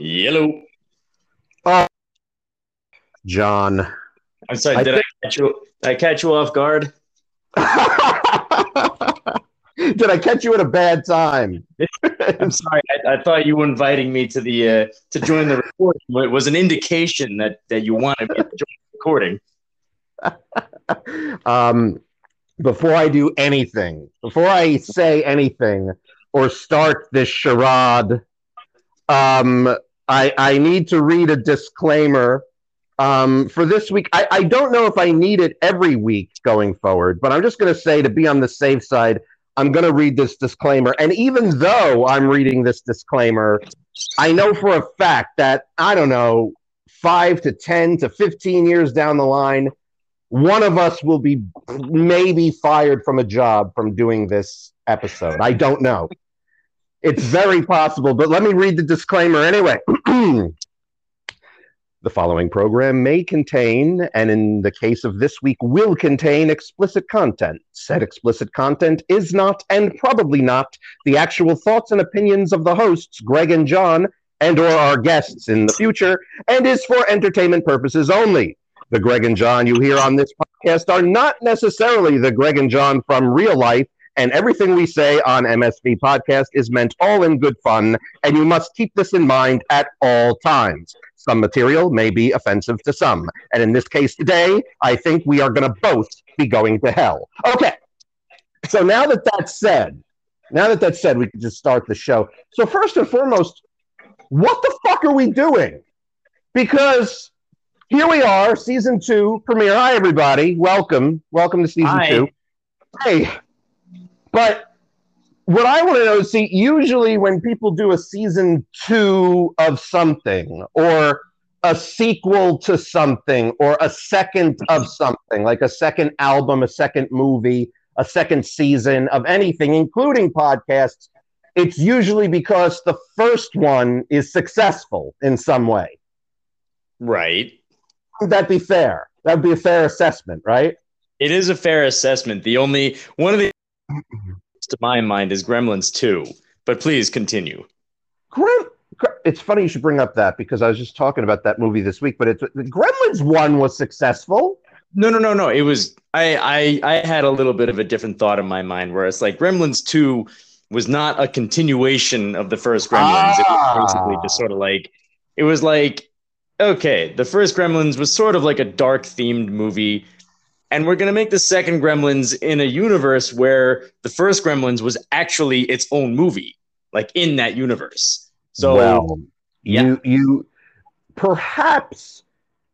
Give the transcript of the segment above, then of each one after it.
Yellow. John. I'm sorry. I did think- I catch you? I catch you off guard? Did I catch you at a bad time? I'm sorry. I, I thought you were inviting me to the uh, to join the recording. It was an indication that that you wanted me to join the recording. um, before I do anything, before I say anything or start this charade, um, I, I need to read a disclaimer um, for this week. I, I don't know if I need it every week going forward, but I'm just going to say to be on the safe side, I'm going to read this disclaimer. And even though I'm reading this disclaimer, I know for a fact that, I don't know, five to 10 to 15 years down the line, one of us will be maybe fired from a job from doing this episode. I don't know. It's very possible, but let me read the disclaimer anyway. The following program may contain, and in the case of this week, will contain explicit content. Said explicit content is not, and probably not, the actual thoughts and opinions of the hosts, Greg and John, and or our guests in the future, and is for entertainment purposes only. The Greg and John you hear on this podcast are not necessarily the Greg and John from real life, and everything we say on MSV Podcast is meant all in good fun, and you must keep this in mind at all times. Some material may be offensive to some, and in this case today, I think we are going to both be going to hell. Okay, so now that that's said, now that that's said, we can just start the show. So first and foremost, what the fuck are we doing? Because here we are, season two premiere. Hi, everybody. Welcome. Welcome to season Hi. two. Hey, but what I want to know is see, usually when people do a season two of something or a sequel to something or a second of something, like a second album, a second movie, a second season of anything, including podcasts, it's usually because the first one is successful in some way. Right. Would that be fair? That would be a fair assessment, right? It is a fair assessment. The only one of the to my mind is Gremlins 2. But please continue. Grem- it's funny you should bring up that because I was just talking about that movie this week, but it's Gremlins one was successful. No, no, no, no. It was I I I had a little bit of a different thought in my mind where it's like Gremlins 2 was not a continuation of the first Gremlins. It was basically Ah. just sort of like it was like okay, the first Gremlins was sort of like a dark themed movie and we're going to make the second Gremlins in a universe where the first Gremlins was actually its own movie, like in that universe. So well, yeah. you you perhaps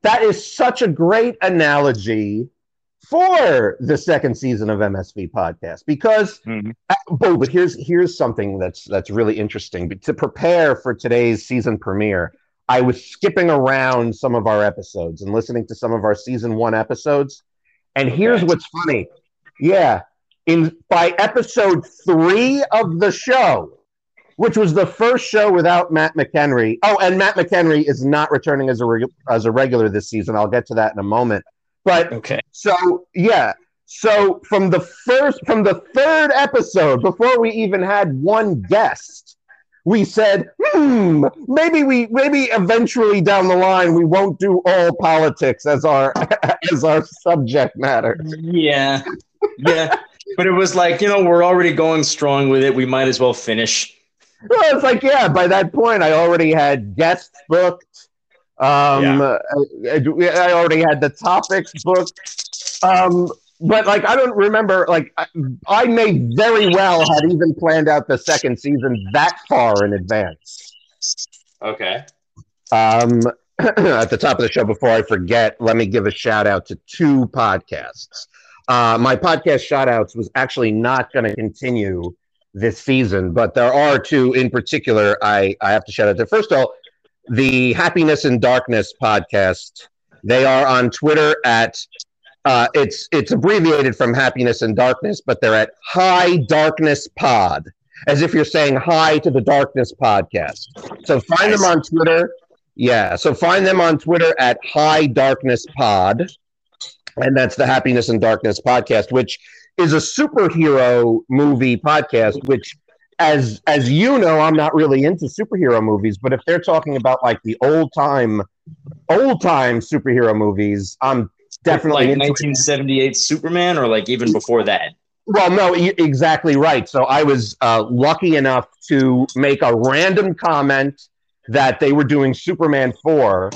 that is such a great analogy for the second season of MSV podcast because Mhm. oh, but here's here's something that's that's really interesting. But to prepare for today's season premiere, I was skipping around some of our episodes and listening to some of our season one episodes. And here's Okay. what's funny. Yeah, in by episode three of the show, which was the first show without Matt McHenry. Oh, and Matt McHenry is not returning as a reg- as a regular this season. I'll get to that in a moment. But okay. so yeah, so from the first from the third episode, before we even had one guest, we said, hmm, maybe we maybe eventually down the line we won't do all politics as our as our subject matter. Yeah. Yeah. but it was like, you know, we're already going strong with it. We might as well finish. Well, it's like, yeah, by that point I already had guests booked. Um Yeah. I, I already had the topics booked. Um but like I don't remember like I, I may very well had even planned out the second season that far in advance. Okay. Um at the top of the show before I forget, let me give a shout out to two podcasts. Uh, my podcast shout outs was actually not going to continue this season, but there are two in particular I, I have to shout out to. First of all, the Happiness and Darkness podcast. They are on Twitter at uh, it's it's abbreviated from Happiness and Darkness, but they're at High Darkness Pod, as if you're saying hi to the Darkness podcast. So find them on Twitter. Yeah, so find them on Twitter at High Darkness Pod, and that's the Happiness and Darkness podcast, which is a superhero movie podcast, which as as you know, I'm not really into superhero movies, but if they're talking about like the old time, old time superhero movies, I'm definitely like 1978 Superman, or like even before that. Well, no, exactly right. So I was uh, lucky enough to make a random comment that they were doing Superman 4.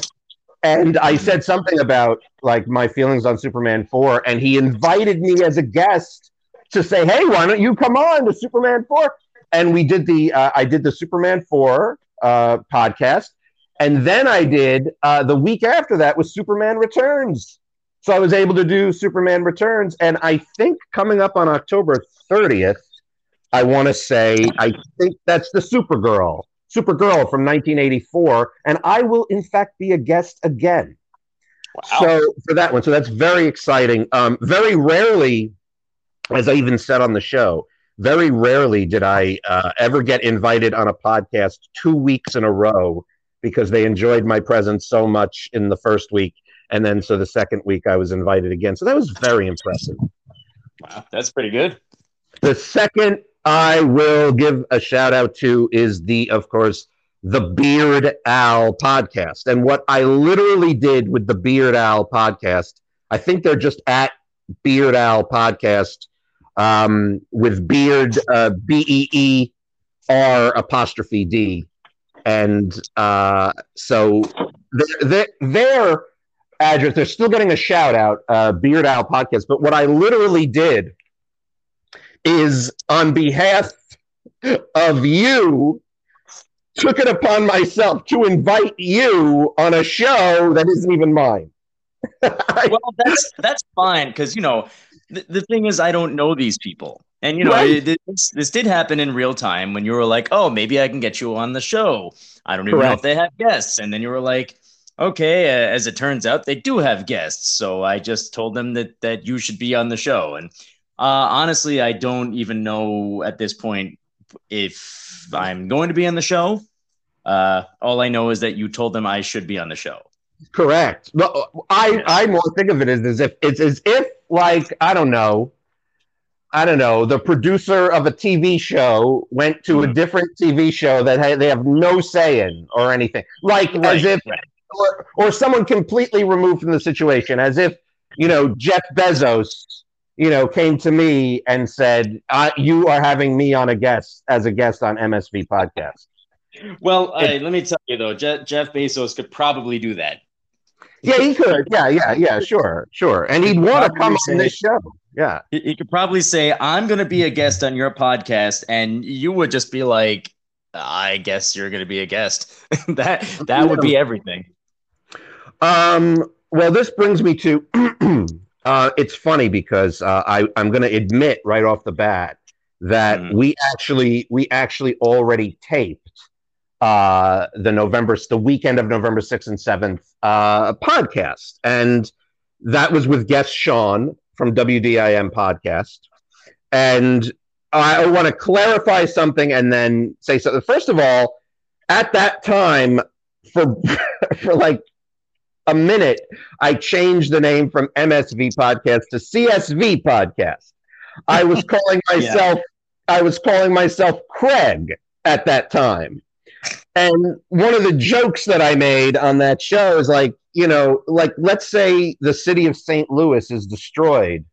And I said something about like my feelings on Superman 4. And he invited me as a guest to say, hey, why don't you come on to Superman 4? And we did the, uh, I did the Superman 4 uh, podcast. And then I did uh, the week after that was Superman Returns. So I was able to do Superman Returns, and I think coming up on October 30th, I want to say I think that's the Supergirl, Supergirl from 1984, and I will in fact be a guest again. Wow. So for that one, so that's very exciting. Um, very rarely, as I even said on the show, very rarely did I uh, ever get invited on a podcast two weeks in a row because they enjoyed my presence so much in the first week and then so the second week I was invited again. So that was very impressive. Wow, that's pretty good. The second I will give a shout out to is the, of course, the Beer'd Owl podcast. And what I literally did with the Beer'd Owl podcast, I think they're just at Beer'd Owl podcast um, with Beard uh, B E E R apostrophe D. And uh, so they're, they're, address. They're still getting a shout out, uh, Beer'd Owl Podcast. But what I literally did is on behalf of you, took it upon myself to invite you on a show that isn't even mine. well, that's that's fine because you know the, the thing is I don't know these people. And you know, right. it, this, this did happen in real time when you were like, "Oh, maybe I can get you on the show." I don't even Correct. know if they have guests, and then you were like, okay, uh, as it turns out, they do have guests. So I just told them that that you should be on the show. And uh, honestly, I don't even know at this point if I'm going to be on the show. Uh, all I know is that you told them I should be on the show. Correct. Well, I I more think of it as, as if it's as if like I don't know. I don't know. The producer of a TV show went to mm-hmm. a different TV show that they have no say in or anything. Like right, as if or, or someone completely removed from the situation, as if you know Jeff Bezos, you know, came to me and said, "You are having me on a guest as a guest on MSV podcast." Well, it, let me tell you though, Jeff, Jeff Bezos could probably do that. Yeah, he could. Yeah, yeah, yeah. Sure, sure. And he'd want to come say, on this show. Yeah, he, he could probably say, "I'm going to be a guest on your podcast," and you would just be like, "I guess you're going to be a guest." that that would be everything. Um, well, this brings me to uh, it's funny because uh, I, I'm going to admit right off the bat that mm. we actually we actually already taped uh, the November the weekend of November sixth and seventh uh, podcast, and that was with guest Sean from WDIM podcast, and I want to clarify something and then say something. First of all, at that time, for for like a minute, I changed the name from MSV podcast to CSV podcast. I was calling myself yeah. I was calling myself Craig at that time. And one of the jokes that I made on that show is like, you know, like let's say the city of St. Louis is destroyed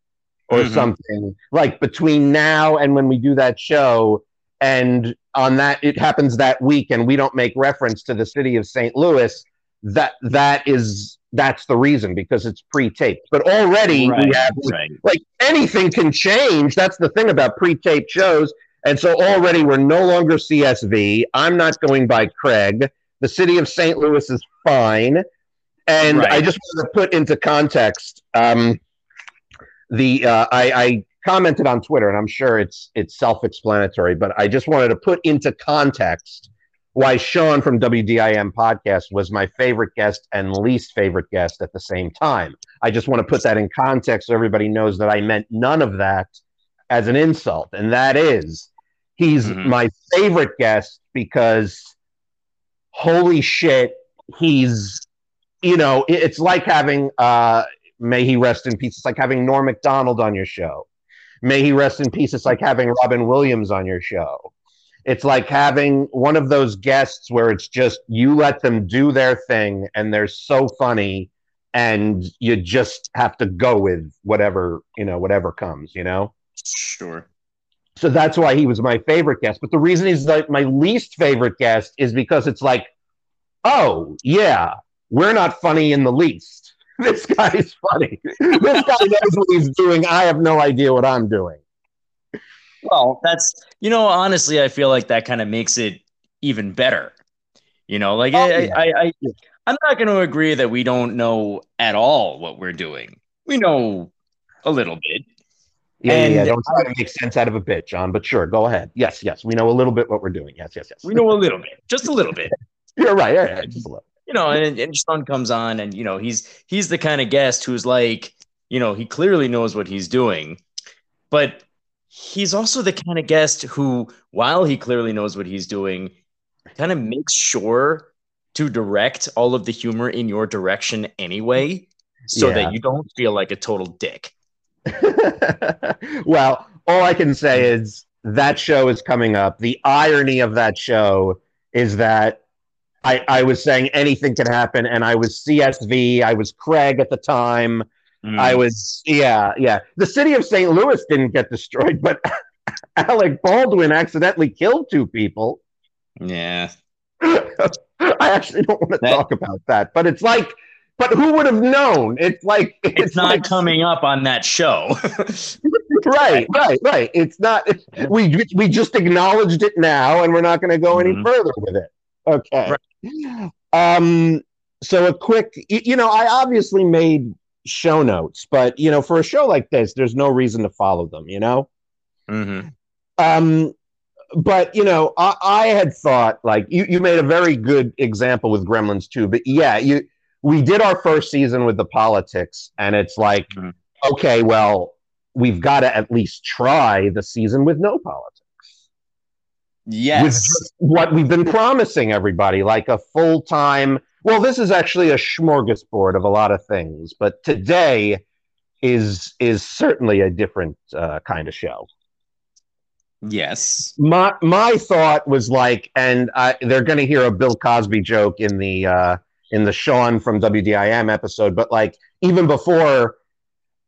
or mm-hmm. something like between now and when we do that show and on that it happens that week and we don't make reference to the city of St. Louis that that is that's the reason because it's pre-taped. But already right, we have right. like anything can change. That's the thing about pre-taped shows. And so already we're no longer CSV. I'm not going by Craig. The city of St. Louis is fine. And right. I just want to put into context um, the uh, I, I commented on Twitter, and I'm sure it's it's self-explanatory, but I just wanted to put into context why Sean from WDIM podcast was my favorite guest and least favorite guest at the same time. I just want to put that in context so everybody knows that I meant none of that as an insult. And that is, he's mm-hmm. my favorite guest because holy shit, he's, you know, it's like having, uh, may he rest in peace. It's like having Norm Macdonald on your show. May he rest in peace. It's like having Robin Williams on your show It's like having one of those guests where it's just you let them do their thing and they're so funny and you just have to go with whatever, you know, whatever comes, you know? Sure. So that's why he was my favorite guest. But the reason he's like my least favorite guest is because it's like, oh, yeah, we're not funny in the least. This guy's funny. this guy knows what he's doing. I have no idea what I'm doing. Well, that's you know, honestly, I feel like that kind of makes it even better. You know, like oh, I, yeah. I, I, I'm not going to agree that we don't know at all what we're doing. We know a little bit. Yeah, and yeah, don't try to make sense out of a bit, John. But sure, go ahead. Yes, yes, we know a little bit what we're doing. Yes, yes, yes. We know a little bit, just a little bit. You're right. Yeah, just a little. You know, and, and Sean comes on, and you know, he's he's the kind of guest who's like, you know, he clearly knows what he's doing, but he's also the kind of guest who, while he clearly knows what he's doing, kind of makes sure to direct all of the humor in your direction anyway, so yeah. that you don't feel like a total dick. well, all I can say is that show is coming up. The irony of that show is that I, I was saying anything can happen, and I was CSV, I was Craig at the time. Mm. I was, yeah, yeah. The city of St. Louis didn't get destroyed, but Alec Baldwin accidentally killed two people. Yeah. I actually don't want to that, talk about that, but it's like, but who would have known? It's like it's, it's not like, coming up on that show. right, right, right. It's not. we we just acknowledged it now, and we're not going to go any mm-hmm. further with it. Okay. Right. Um. So a quick, you know, I obviously made show notes, but you know, for a show like this, there's no reason to follow them. You know. Mm-hmm. Um, but you know, I, I, had thought like you, you made a very good example with Gremlins 2. But yeah, you we did our first season with the politics, and it's like, mm-hmm. okay, well, we've got to at least try the season with no politics. Yes, what we've been promising everybody, like a full time well, this is actually a smorgasbord of a lot of things, but today is is certainly a different uh, kind of show. Yes. My my thought was like, and they're going to hear a Bill Cosby joke in the uh, in the Sean from WDIM episode, but like even before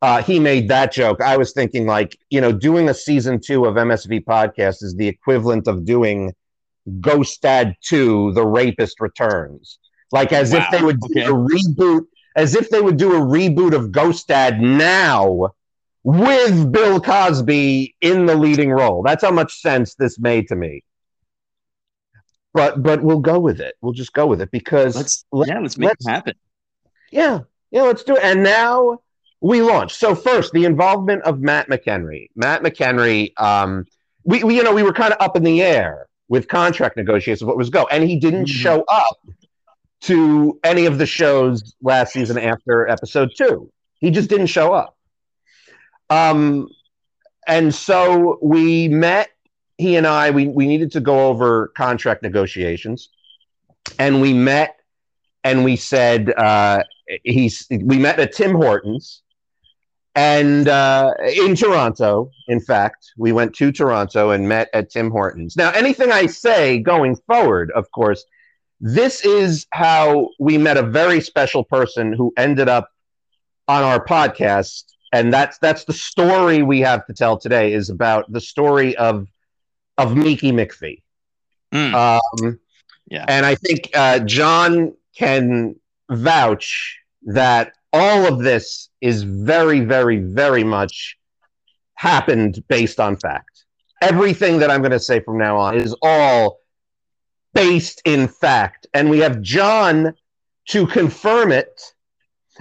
uh, he made that joke, I was thinking like, you know, doing a season two of MSV podcast is the equivalent of doing Ghost Dad Two: The Rapist Returns like as wow. if they would do okay. a reboot, as if they would do a reboot of Ghost Dad now with Bill Cosby in the leading role. That's how much sense this made to me. But but we'll go with it. We'll just go with it because let's let, yeah, let's make let's, it happen. Yeah, yeah, let's do it. And now we launch. So first, the involvement of Matt McHenry. Matt McHenry, um, we, we you know we were kind of up in the air with contract negotiations. What was go, and he didn't mm-hmm. show up to any of the shows last season after episode two. He just didn't show up. Um, and so we met, he and I, we, we needed to go over contract negotiations. And we met and we said, uh, he's, we met at Tim Hortons and uh, in Toronto, in fact, we went to Toronto and met at Tim Hortons. Now, anything I say going forward, of course, this is how we met a very special person who ended up on our podcast and that's that's the story we have to tell today is about the story of of Miki McPhee. Mm. Um, yeah, and I think uh, John can vouch that all of this is very, very, very much happened based on fact. Everything that I'm going to say from now on is all based in fact. And we have John to confirm it.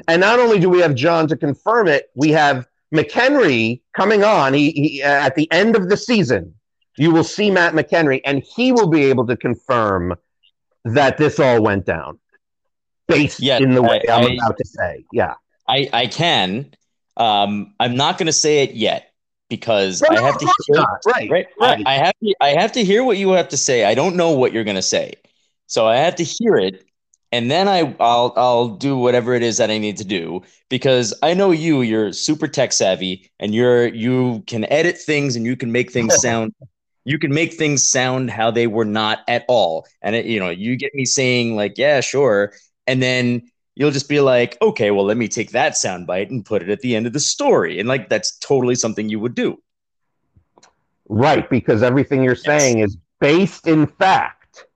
And not only do we have John to confirm it, we have McHenry coming on. He, he uh, at the end of the season, you will see Matt McHenry, and he will be able to confirm that this all went down based yeah, in the way I, am about to say. Yeah, I, I can. Um, I'm not going to say it yet because no, I have to hear, right, right, right. I, I, have to I have to hear what you have to say. I don't know what you're going to say, so I have to hear it, and then I I'll I'll do whatever it is that I need to do because I know you. You're super tech savvy, and you're you can edit things and you can make things sound You can make things sound how they were not at all. And it, you know, you get me saying like, yeah, sure. And then you'll just be like, okay, well, let me take that soundbite and put it at the end of the story. And like that's totally something you would do. Right, because everything you're saying is based in fact.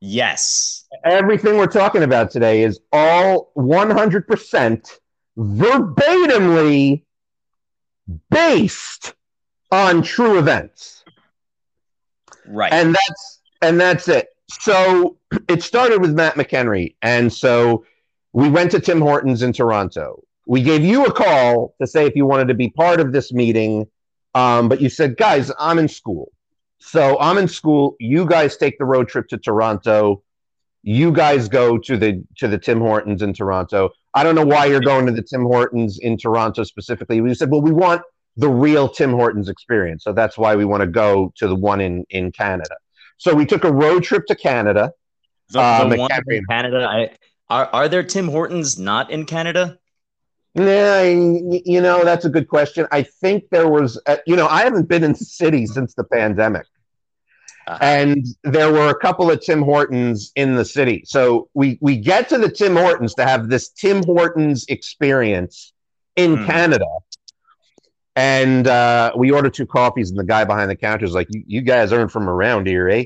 Yes. Everything we're talking about today is all 100% verbatimly based on true events. Right. And that's and that's it. So it started with Matt McHenry. And so we went to Tim Hortons in Toronto. We gave you a call to say if you wanted to be part of this meeting. Um, but you said, guys, I'm in school. So I'm in school. You guys take the road trip to Toronto. You guys go to the to the Tim Hortons in Toronto. I don't know why you're going to the Tim Hortons in Toronto specifically. We said, well, we want the real Tim Hortons experience. So that's why we want to go to the one in, in Canada. So we took a road trip to Canada. The, the one in Canada, I, are, are there Tim Hortons not in Canada? Yeah, you know, that's a good question. I think there was, uh, you know, I haven't been in the city since the pandemic. Uh-huh. And there were a couple of Tim Hortons in the city. So we, we get to the Tim Hortons to have this Tim Hortons experience in mm. Canada. And uh, we order two coffees, and the guy behind the counter is like, "You guys aren't from around here, eh?"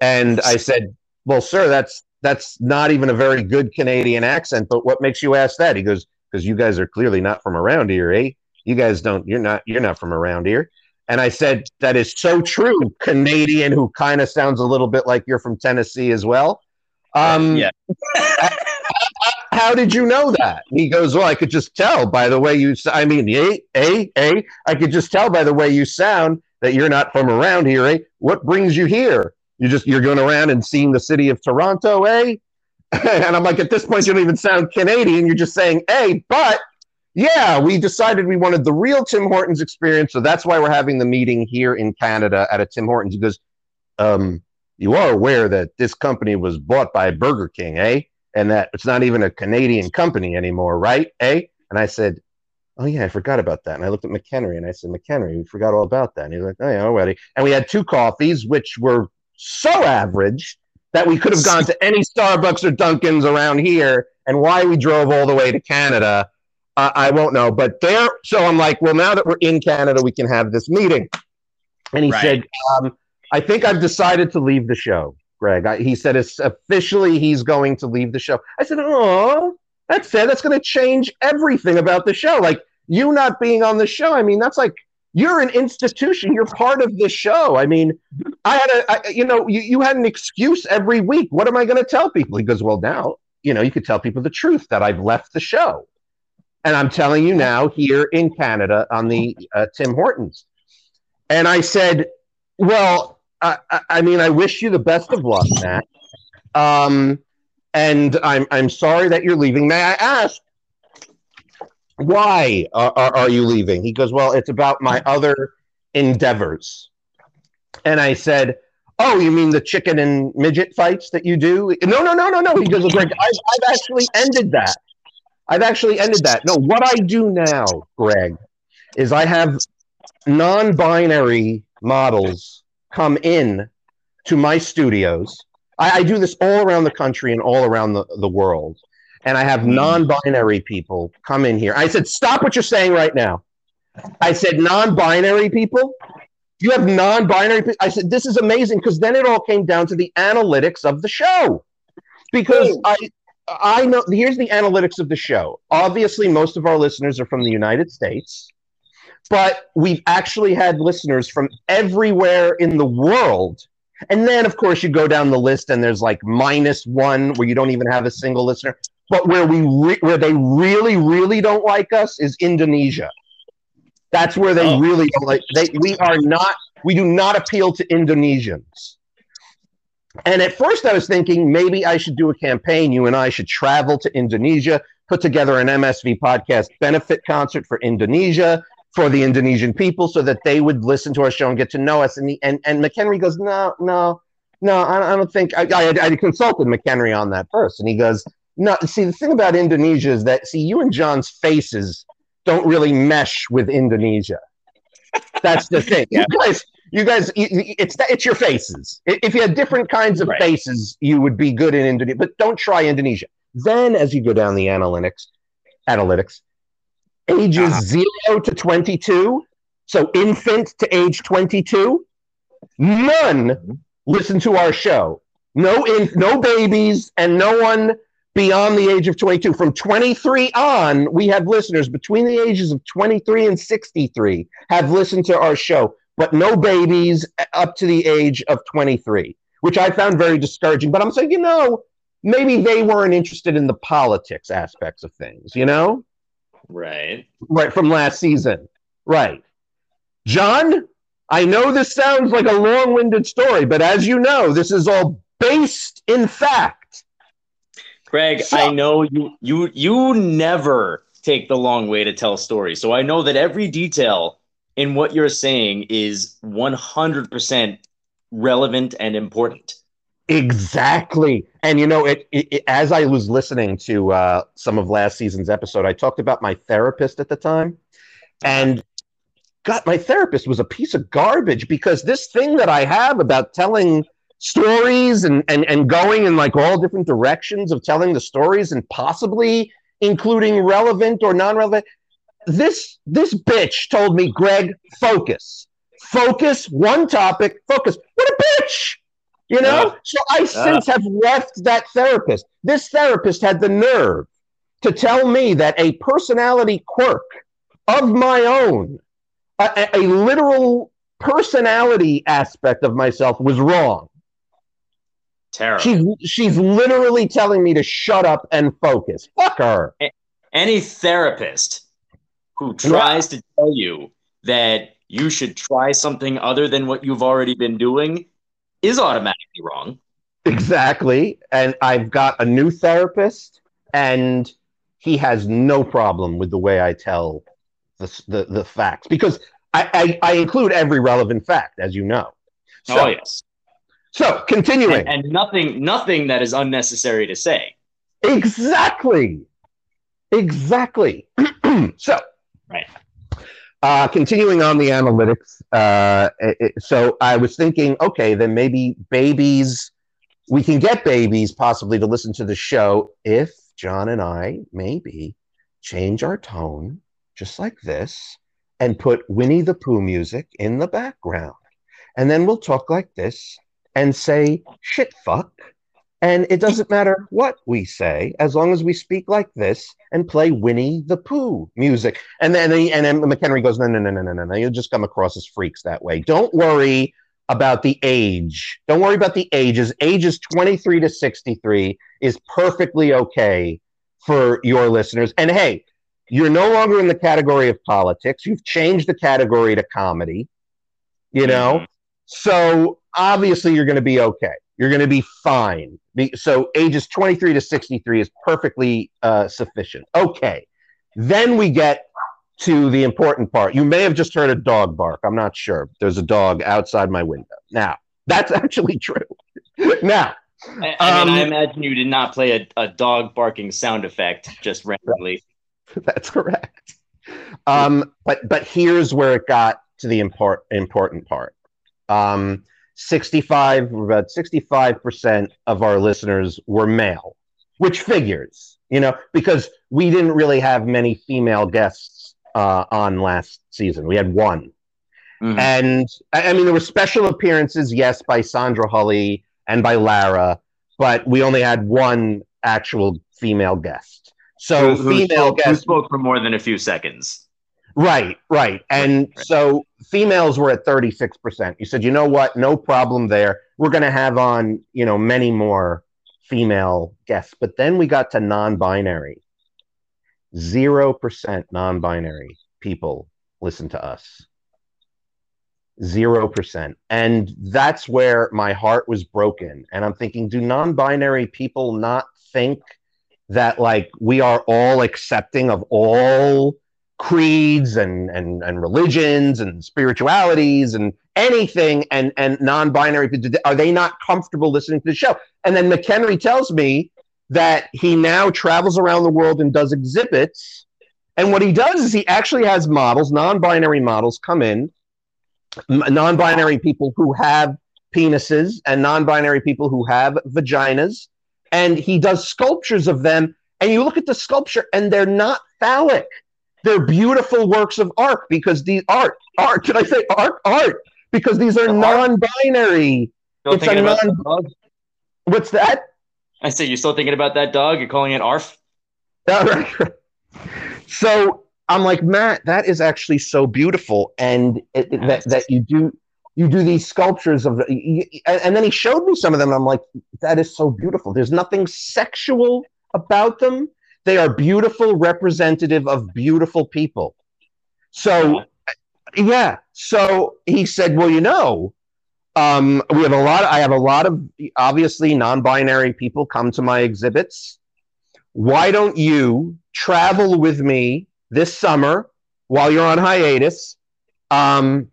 And I said, "Well, sir, that's that's not even a very good Canadian accent. But what makes you ask that?" He goes, "Because you guys are clearly not from around here, eh? You guys don't. You're not. You're not from around here." And I said, "That is so true, Canadian, who kind of sounds a little bit like you're from Tennessee as well." Um, yeah. how did you know that? he goes, well, I could just tell by the way you. I mean, eh, eh, eh. I could just tell by the way you sound that you're not from around here. Eh? What brings you here? You just you're going around and seeing the city of Toronto, eh? and I'm like, at this point, you don't even sound Canadian. You're just saying, hey, but yeah, we decided we wanted the real Tim Hortons experience, so that's why we're having the meeting here in Canada at a Tim Hortons. He goes, um, you are aware that this company was bought by Burger King, eh? and that it's not even a Canadian company anymore, right? Eh? And I said, Oh yeah, I forgot about that. And I looked at McHenry and I said, McHenry, we forgot all about that. And he's like, Oh yeah, already. And we had two coffees, which were so average that we could have gone to any Starbucks or Dunkin's around here. And why we drove all the way to Canada, uh, I won't know. But there, so I'm like, well, now that we're in Canada, we can have this meeting. And he right. said, um, I think I've decided to leave the show. Greg. I, he said it's officially he's going to leave the show. I said, oh, that's sad. That's going to change everything about the show. Like you not being on the show. I mean, that's like you're an institution. You're part of the show. I mean, I had a, I, you know, you, you had an excuse every week. What am I going to tell people? He goes, well, now, you know, you could tell people the truth that I've left the show. And I'm telling you now here in Canada on the uh, Tim Hortons. And I said, well, I, I mean, I wish you the best of luck, Matt. Um, and I'm I'm sorry that you're leaving. May I ask why are, are, are you leaving? He goes, well, it's about my other endeavors. And I said, oh, you mean the chicken and midget fights that you do? No, no, no, no, no. He goes, Greg, I've, I've actually ended that. I've actually ended that. No, what I do now, Greg, is I have non-binary models come in to my studios. I, I, do this all around the country and all around the, the world. And I have hmm. non binary people come in here. I said, Stop what you're saying right now. I said, Non binary people? You have non binary I said, This is amazing because then it all came down to the analytics of the show. Because I, I know here's the analytics of the show. Obviously, most of our listeners are from the United States but we've actually had listeners from everywhere in the world. And then, of course, you go down the list, and there's like minus one where you don't even have a single listener. But where we re- where they really, really don't like us is Indonesia. That's where they oh. really don't like. They, we are not. We do not appeal to Indonesians. And at first, I was thinking maybe I should do a campaign. You and I should travel to Indonesia, put together an MSV podcast benefit concert for Indonesia, for the Indonesian people so that they would listen to our show and get to know us. And the, and, and McHenry goes, no, no, no, I, I don't think I, I, I consulted McHenry on that first. And he goes, no, see, the thing about Indonesia is that, see, you and John's faces don't really mesh with Indonesia. That's the thing. yeah. You guys, You guys, it's it's your faces. If you had different kinds of right. faces, you would be good in Indonesia. But don't try Indonesia. Then, as you go down the analytics, analytics, ages uh-huh. zero to twenty-two, so infant to age twenty-two, none listen to our show. No, in, no babies, and no one beyond the age of 22. From 23 on, we have listeners between the ages of 23 and 63 have listened to our show, but no babies up to the age of 23, which I found very discouraging. But I'm saying, you know, maybe they weren't interested in the politics aspects of things, you know? Right. Right from last season. Right. John, I know this sounds like a long winded story, but as you know, this is all based in fact. Greg, so, I know you you you never take the long way to tell stories. So I know that every detail in what you're saying is 100% relevant and important. Exactly. And you know, it, it, it as I was listening to uh, some of last season's episode, I talked about my therapist at the time. And God, my therapist was a piece of garbage because this thing that I have about telling stories and, and, and going in like all different directions of telling the stories and possibly including relevant or non-relevant. This this bitch told me, Greg, focus. Focus, one topic, focus. What a bitch! You know? So I since have left that therapist. This therapist had the nerve to tell me that a personality quirk of my own, a, a literal personality aspect of myself was wrong. Terrible. She's she's literally telling me to shut up and focus. Fuck her. Any therapist who tries to tell you that you should try something other than what you've already been doing is automatically wrong. Exactly. And I've got a new therapist and he has no problem with the way I tell the the, the facts because I, I, I include every relevant fact, as you know. Oh, so, oh yes. So continuing, and, and nothing, nothing that is unnecessary to say. Exactly, exactly. so, right. Uh, continuing on the analytics, uh, it, so I was thinking, okay, then maybe babies, we can get babies possibly to listen to the show if John and I maybe change our tone just like this and put Winnie the Pooh music in the background. And then we'll talk like this and say shit fuck. And it doesn't matter what we say, as long as we speak like this and play Winnie the Pooh music. And then and then McHenry goes, no, no, no, no, no, no, no. You'll just come across as freaks that way. Don't worry about the age. Don't worry about the ages. Ages 23 to 63 is perfectly okay for your listeners. And hey, you're no longer in the category of politics. You've changed the category to comedy. You know, mm-hmm. So obviously, you're going to be okay. You're going to be fine. So ages 23 to 63 is perfectly uh, sufficient. Okay. Then we get to the important part. You may have just heard a dog bark. I'm not sure. There's a dog outside my window. Now, that's actually true. now, I, I, mean, um, I imagine you did not play a, a dog barking sound effect just randomly. That's correct. Um, but but here's where it got to the import, important part. Um, 65, about 65% of our listeners were male, which figures, you know, because we didn't really have many female guests uh, on last season. We had one. Mm-hmm. And I mean, there were special appearances, yes, by Sandra Hulley and by Lara, but we only had one actual female guest. So who, who female spoke, guests who spoke for more than a few seconds. Right, right. And right. so females were at 36%. You said, you know what? No problem there. We're going to have on, you know, many more female guests. But then we got to non binary. 0% non binary people listen to us. 0%. And that's where my heart was broken. And I'm thinking, do non binary people not think that, like, we are all accepting of all creeds and, and, and religions and spiritualities and anything and, and non-binary are they not comfortable listening to the show? And then mchenry tells me that he now travels around the world and does exhibits. And what he does is he actually has models non-binary models come in. Non-binary people who have penises and non-binary people who have vaginas. And he does sculptures of them. And you look at the sculpture and they're not phallic they're beautiful works of art because the art art should i say art art because these are non-binary Still It's thinking a non- what's that I say you're still thinking about that dog. You're calling it ARF. All right. So I'm like, Matt, that is actually so beautiful, and it, that that you do you do these sculptures of, and then he showed me some of them. I'm like, that is so beautiful. There's nothing sexual about them. They are beautiful, representative of beautiful people. So, yeah. So he said, well, you know. Um, we have a lot. I have a lot of obviously non-binary people come to my exhibits why don't you travel with me this summer while you're on hiatus? Um,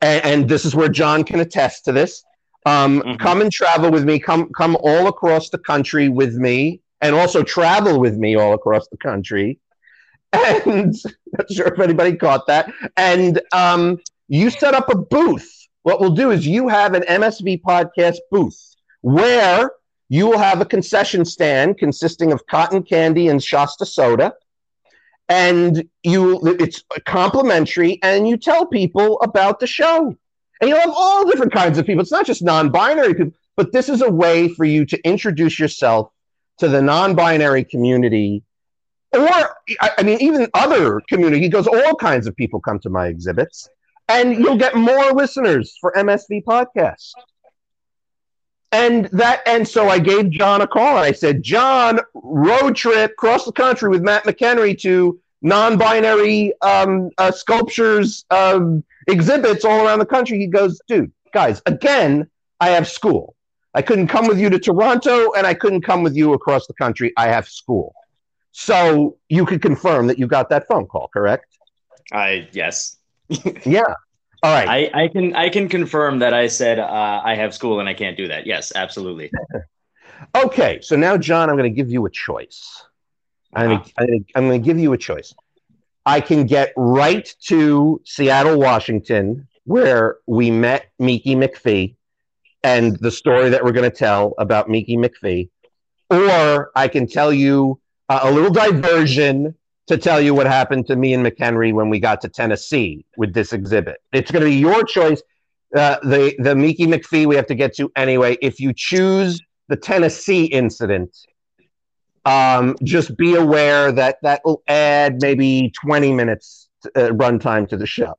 and, and this is where John can attest to this. Um, Mhm. Come and travel with me. Come, come all across the country with me, and also travel with me all across the country. And not sure if anybody caught that. And um, you set up a booth. What we'll do is you have an MSV podcast booth where you will have a concession stand consisting of cotton candy and Shasta soda. And you it's complimentary, and you tell people about the show. And you'll have all different kinds of people. It's not just non-binary people, but this is a way for you to introduce yourself to the non-binary community. Or I mean, even other community, because all kinds of people come to my exhibits, and you'll get more listeners for MSV podcast. And that, and so I gave John a call and I said, John, road trip across the country with Matt McHenry to non-binary um, uh, sculptures um, exhibits all around the country. He goes, dude, guys, again, I have school. I couldn't come with you to Toronto, and I couldn't come with you across the country. I have school. So you could confirm that you got that phone call, correct? I yes. Yeah. All right. I, I can I can confirm that I said uh, I have school and I can't do that. Yes, absolutely. Okay, so now, John, I'm going to give you a choice. I'm going to, I'm going to give you a choice. I can get right to Seattle, Washington, where we met Miki McPhee and the story that we're going to tell about Miki McPhee, or I can tell you uh, a little diversion to tell you what happened to me and McHenry when we got to Tennessee with this exhibit. It's going to be your choice. Uh, the the Miki McPhee we have to get to anyway. If you choose the Tennessee incident, um, just be aware that that will add maybe 20 minutes uh, runtime to the show.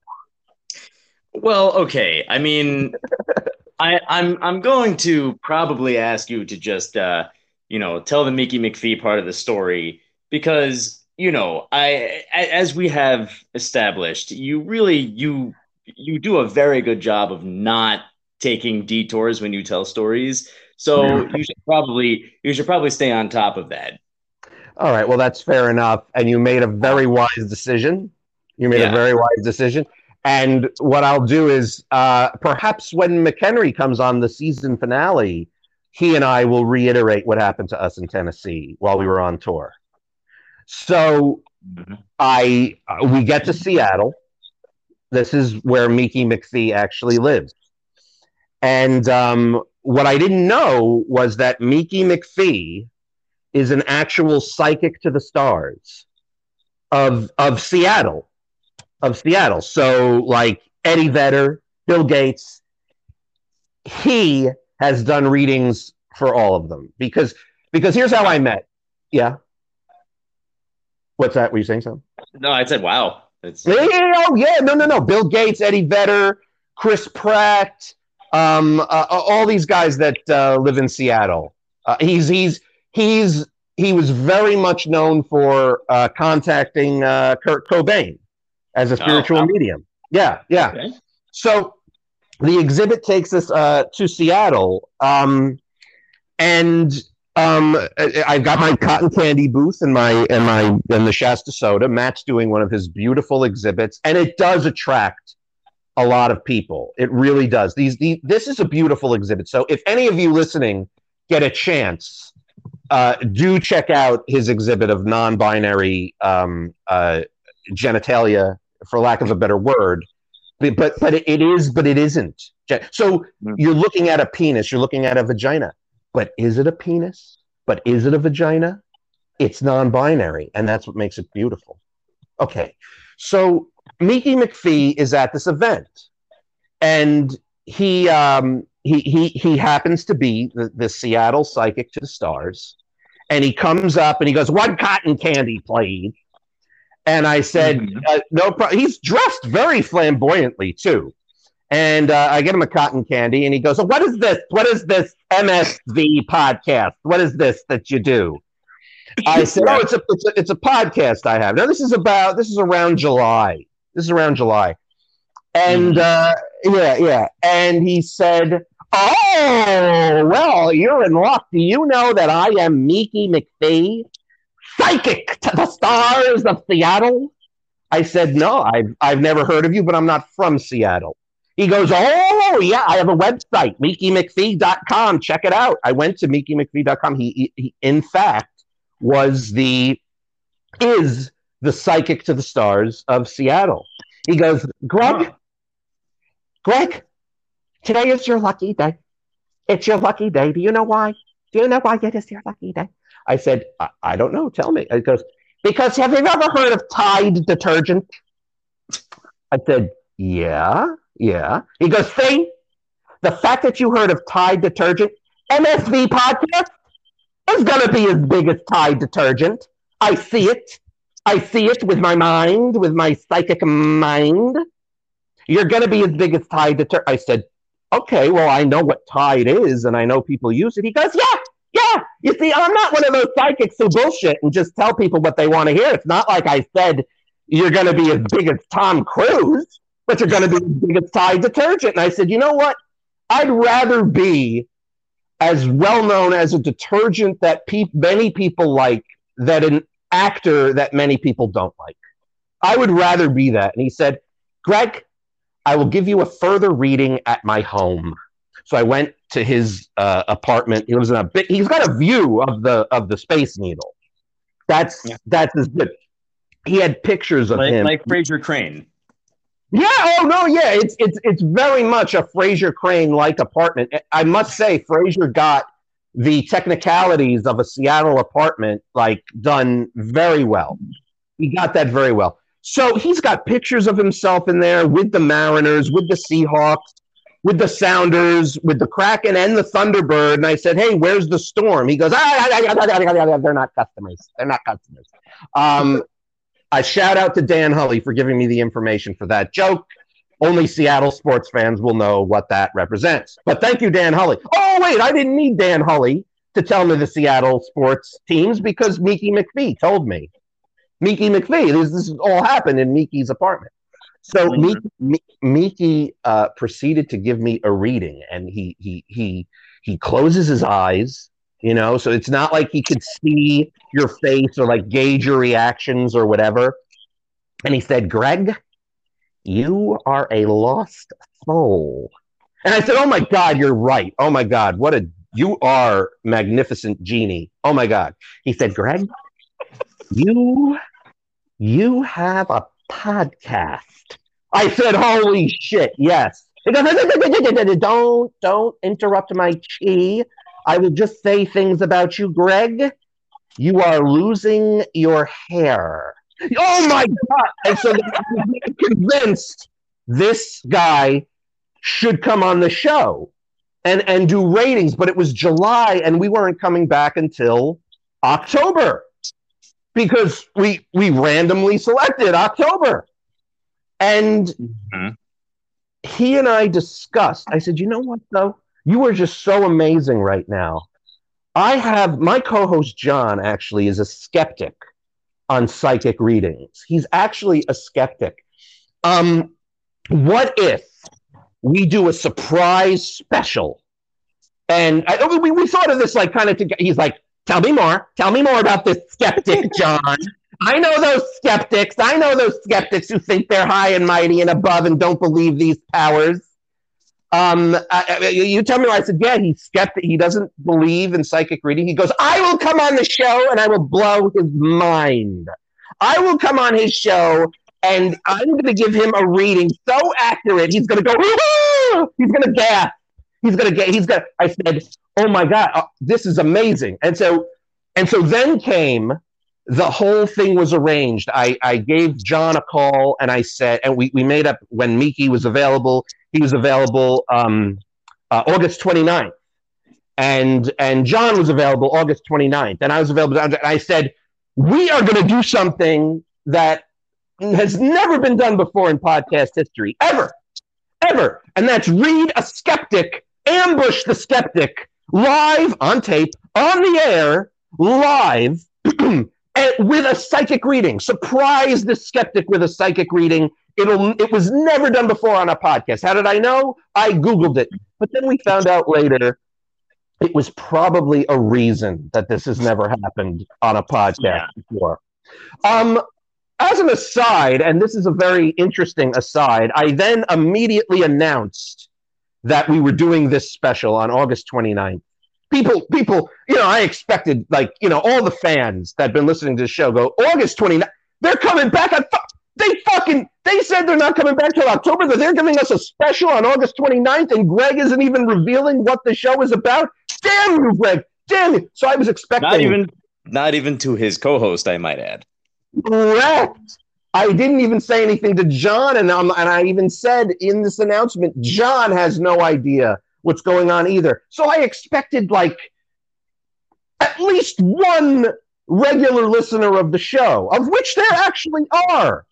Well, okay. I mean, I, I'm I'm going to probably ask you to just uh, you know tell the Mickey McPhee part of the story because you know I as we have established, you really you you do a very good job of not taking detours when you tell stories. So you should probably you should probably stay on top of that. All right, well that's fair enough, and you made a very wise decision. You made Yeah. a very wise decision. And what I'll do is uh, perhaps when McHenry comes on the season finale, he and I will reiterate what happened to us in Tennessee while we were on tour. So I uh, we get to Seattle. This is where Miki McPhee actually lives. And um, what I didn't know was that Miki McPhee is an actual psychic to the stars of of Seattle, of Seattle. So like Eddie Vedder, Bill Gates, he has done readings for all of them because because here's how I met. Yeah. What's that? Were you saying something? No, I said wow. It's Yeah, oh yeah, no, no, no. Bill Gates, Eddie Vedder, Chris Pratt, um, uh, uh, all these guys that uh, live in Seattle. Uh, he's he's he's he was very much known for uh, contacting uh, Kurt Cobain as a spiritual wow. medium. Yeah, yeah. Okay. So the exhibit takes us uh, to Seattle, um, and um, I've got my cotton candy booth and my and my and the Shasta soda. Matt's doing one of his beautiful exhibits, and it does attract a lot of people. It really does. These, the this is a beautiful exhibit. So if any of you listening get a chance, uh, do check out his exhibit of non-binary um, uh, genitalia, for lack of a better word. but but, it is, but it isn't. So Mm. you're looking at a penis, you're looking at a vagina, but is it a penis? But is it a vagina? It's non-binary, and that's what makes it beautiful. Okay, so Mickey McPhee is at this event, and he um, he he he happens to be the, the Seattle psychic to the stars, and he comes up and he goes, "One cotton candy, please." And I said, Mhm. uh, "No problem." He's dressed very flamboyantly too, and uh, I get him a cotton candy, and he goes, "What is this? What is this MSV podcast? What is this that you do?" I said, "Oh, it's a, it's a it's a podcast I have." Now this is about this is around July. This is around July, and uh, yeah, yeah. And he said, "Oh, well, you're in luck. Do you know that I am Mickey McPhee, psychic to the stars of Seattle?" I said, "No, I've I've never heard of you, but I'm not from Seattle." He goes, Oh, yeah, I have a website, MickeyMcPhee.com. Check it out. I went to MickeyMcPhee.com. He, he, he, in fact, was the, is the psychic to the stars of Seattle. He goes, Greg, Huh. Greg, today is your lucky day. It's your lucky day. Do you know why? Do you know why it is your lucky day? I said, I, I don't know. Tell me. He goes, Because have you ever heard of Tide detergent? I said, Yeah, yeah. He goes, See, the fact that you heard of Tide detergent, MSV podcast is going to be as big as Tide detergent. I see it. I see it with my mind, with my psychic mind. You're going to be as big as Tide detergent. I said, Okay, well, I know what Tide is and I know people use it. He goes, Yeah, yeah. You see, I'm not one of those psychics who bullshit and just tell people what they want to hear. It's not like I said you're going to be as big as Tom Cruise, but you're going to be as big as Tide detergent. And I said, you know what? I'd rather be as well known as a detergent that pe- many people like than an actor that many people don't like. I would rather be that. And he said, Greg, I will give you a further reading at my home. So I went to his uh, apartment. He lives in a big. He's got a view of the of the Space Needle. That's Yeah. that's as good. He had pictures of like, him. like Frasier Crane. Yeah. Oh no. Yeah. It's it's it's very much a Frasier Crane like apartment. I must say, Frasier got the technicalities of a Seattle apartment like done very well. He got that very well. So he's got pictures of himself in there with the Mariners, with the Seahawks, with the Sounders, with the Kraken and the Thunderbird. And I said, "Hey, where's the Storm?" He goes, "Ah, "They're not customers. They're not customers." Um, I shout out to Dan Hully for giving me the information for that joke. Only Seattle sports fans will know what that represents. But thank you, Dan Hully. Oh, wait, I didn't need Dan Hully to tell me the Seattle sports teams because Mickey McPhee told me. Mickey McPhee, this, this all happened in Mickey's apartment. So. Mickey, Mi- Mickey uh, proceeded to give me a reading, and he he he he closes his eyes, you know, so it's not like he could see your face or like gauge your reactions or whatever. And he said, Greg, you are a lost soul. And I said, Oh my God, you're right. Oh my God, what a you are magnificent genie. Oh my God. He said, Greg, you you have a podcast. I said, Holy shit, yes. Don't don't interrupt my chi. I will just say things about you, Greg. You are losing your hair. Oh my god! And so convinced this guy should come on the show and and do ratings, but it was July and we weren't coming back until October because we we randomly selected October. And Mhm. he and I discussed. I said, "You know what though? You are just so amazing right now. I have my co-host John actually is a skeptic on psychic readings. He's actually a skeptic. Um, what if we do a surprise special? And I, we, we thought of this like kind of together. He's like, tell me more. Tell me more about this skeptic, John. I know those skeptics. I know those skeptics who think they're high and mighty and above and don't believe these powers. Um, I, I- you tell me. why I said, yeah, he's skeptic. He doesn't believe in psychic reading. He goes, I will come on the show and I will blow his mind. I will come on his show and I'm going to give him a reading so accurate, he's going to go, "Ah!" he's going to gasp. He's going to get, he's going to, I said, oh my God, uh, this is amazing. And so, and so then came, the whole thing was arranged. I, I gave John a call and I said, and we, we made up when Miki was available. He was available um, uh, August 29th. And, and John was available August 29th. And I was available. And I said, we are going to do something that has never been done before in podcast history, ever, ever. And that's read a skeptic, ambush the skeptic live on tape, on the air, live, with a psychic reading. Surprise the skeptic with a psychic reading. It'll, it was never done before on a podcast. How did I know? I Googled it. But then we found out later it was probably a reason that this has never happened on a podcast yeah. before. Um, as an aside, and this is a very interesting aside, I then immediately announced that we were doing this special on August 29th. People, people, you know, I expected like, you know, all the fans that had been listening to the show go, August 29th, they're coming back. I they fucking, they said they're not coming back till October, that they're giving us a special on August 29th, and Greg isn't even revealing what the show is about. Damn you, Greg. Damn you. So I was expecting. Not even, not even to his co host, I might add. Correct. I didn't even say anything to John, and, and I even said in this announcement, John has no idea what's going on either. So I expected like at least one regular listener of the show, of which there actually are,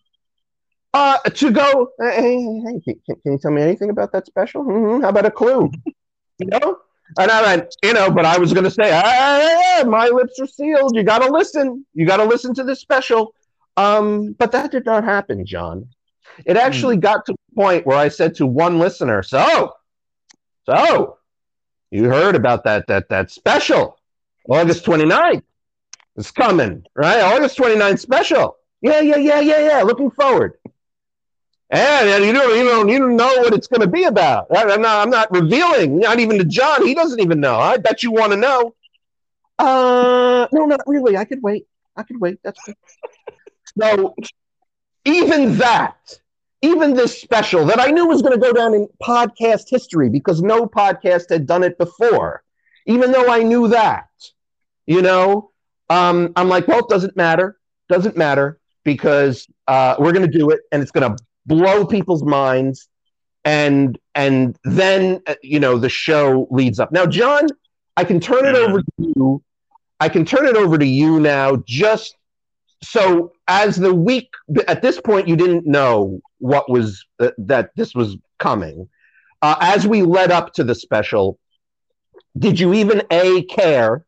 uh, to go, hey, hey, hey can, can, you tell me anything about that special? Mm-hmm. How about a clue? you know? And I went, you know, but I was going to say, my lips are sealed. You got to listen. You got to listen to this special. Um, but that did not happen, John. It actually mm. got to the point where I said to one listener, "So, so, you heard about that that that special, August 29th. It's coming, right? August 29th special. Yeah, yeah, yeah, yeah, yeah. Looking forward. And, and you don't, you don't, you don't know what it's going to be about. I'm not, I'm not revealing. Not even to John. He doesn't even know. I bet you want to know. Uh, no, not really. I could wait. I could wait. That's good. So even that, even this special that I knew was going to go down in podcast history because no podcast had done it before, even though I knew that, you know, um, I'm like, well, it doesn't matter. Doesn't matter because uh, we're going to do it and it's going to blow people's minds. And and then uh, you know the show leads up. Now, John, I can turn it over to you. I can turn it over to you now, just so as the week at this point you didn't know what was uh, that this was coming uh, as we led up to the special did you even a care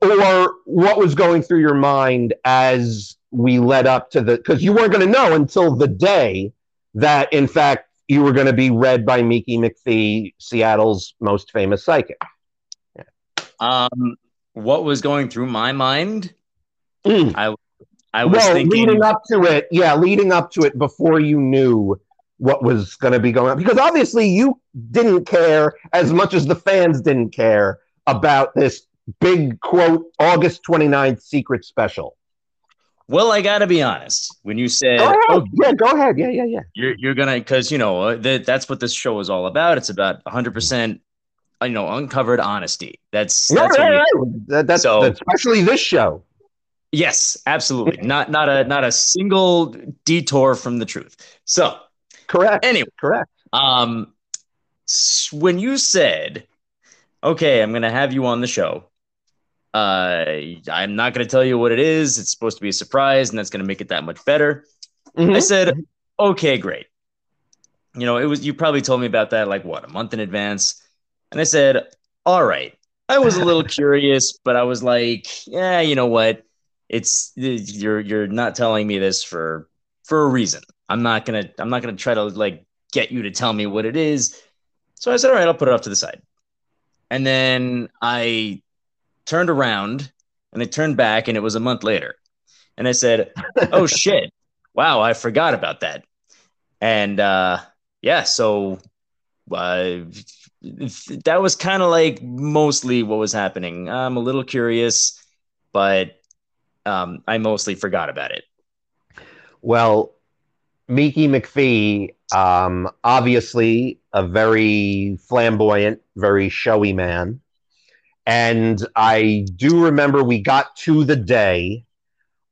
or what was going through your mind as we led up to the because you weren't going to know until the day that in fact you were going to be read by Miki McPhee, Seattle's most famous psychic. Yeah. Um, what was going through my mind? Mm. I I was well, thinking leading up to it, yeah, leading up to it before you knew what was going to be going on because obviously you didn't care as much as the fans didn't care about this big quote August 29th secret special. Well, I got to be honest. When you said, oh, yeah, go ahead. Yeah, yeah, yeah. You're, you're going to, because, you know, uh, that, that's what this show is all about. It's about 100%, you know, uncovered honesty. That's, that's, right, right. That, that's so, especially this show. Yes, absolutely. not not a not a single detour from the truth. So correct. Anyway, correct. Um, when you said, "Okay, I'm going to have you on the show," uh, I'm not going to tell you what it is. It's supposed to be a surprise, and that's going to make it that much better. Mm-hmm. I said, "Okay, great." You know, it was you probably told me about that like what a month in advance, and I said, "All right." I was a little curious, but I was like, "Yeah, you know what." It's you're you're not telling me this for for a reason. I'm not gonna I'm not gonna try to like get you to tell me what it is. So I said, all right, I'll put it off to the side. And then I turned around and I turned back and it was a month later. And I said, oh shit, wow, I forgot about that. And uh, yeah, so uh, that was kind of like mostly what was happening. I'm a little curious, but um, I mostly forgot about it. Well, Mickey McPhee, um, obviously a very flamboyant, very showy man. And I do remember we got to the day.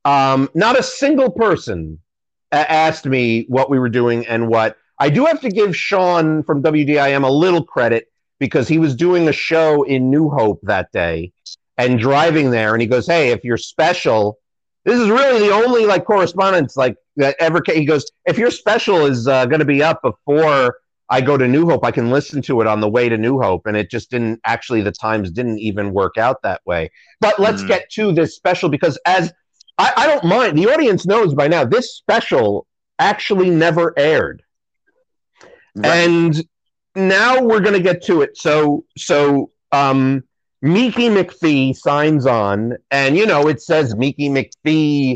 Um, not a single person asked me what we were doing and what. I do have to give Sean from WDIM a little credit because he was doing a show in New Hope that day and driving there. And he goes, Hey, if you're special, this is really the only like correspondence like that ever. Ca-. He goes, If your special is uh, going to be up before I go to New Hope, I can listen to it on the way to New Hope. And it just didn't actually, the times didn't even work out that way. But let's Mm. get to this special because as I, I don't mind, the audience knows by now, this special actually never aired. And now we're going to get to it. So, so, um, Mickey McPhee signs on, and you know, it says Mickey McPhee,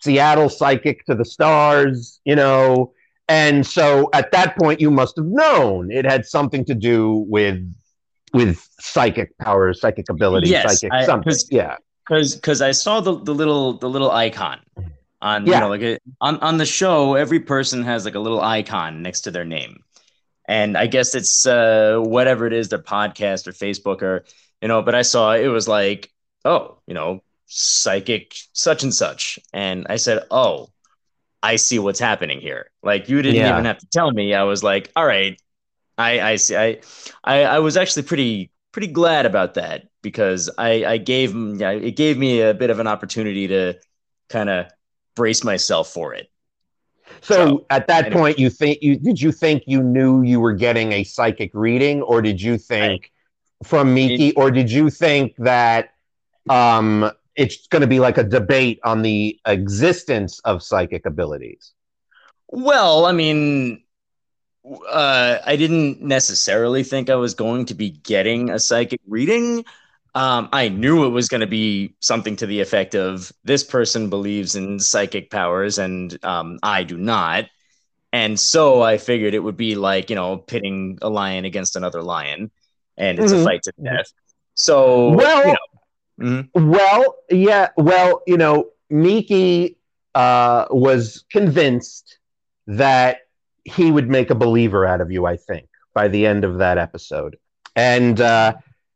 Seattle psychic to the stars, you know. And so at that point, you must have known it had something to do with with psychic powers, psychic ability, Yes, psychic I- something. 'cause- Yeah. because because I saw the, the little the little icon on Yeah. you know like a, on on the show every person has like a little icon next to their name and I guess it's uh whatever it is their podcast or Facebook or you know but I saw it was like oh you know psychic such and such and I said oh I see what's happening here like you didn't Yeah. even have to tell me I was like all right I I see I I, I was actually pretty pretty glad about that because I, I gave yeah, it gave me a bit of an opportunity to kind of brace myself for it. So, So, at that anyway. point, you think you did you think you knew you were getting a psychic reading, or did you think from Miki, or did you think that um, it's going to be like a debate on the existence of psychic abilities? Well, I mean, uh, I didn't necessarily think I was going to be getting a psychic reading. Um, I knew it was going to be something to the effect of this person believes in psychic powers and um, I do not. And so I figured it would be like, you know, pitting a lion against another lion and it's Mhm. a fight to death. So, Well, you know, mhm. Well, yeah. Well, you know, Miki uh, was convinced that he would make a believer out of you. I think by the end of that episode, and uh,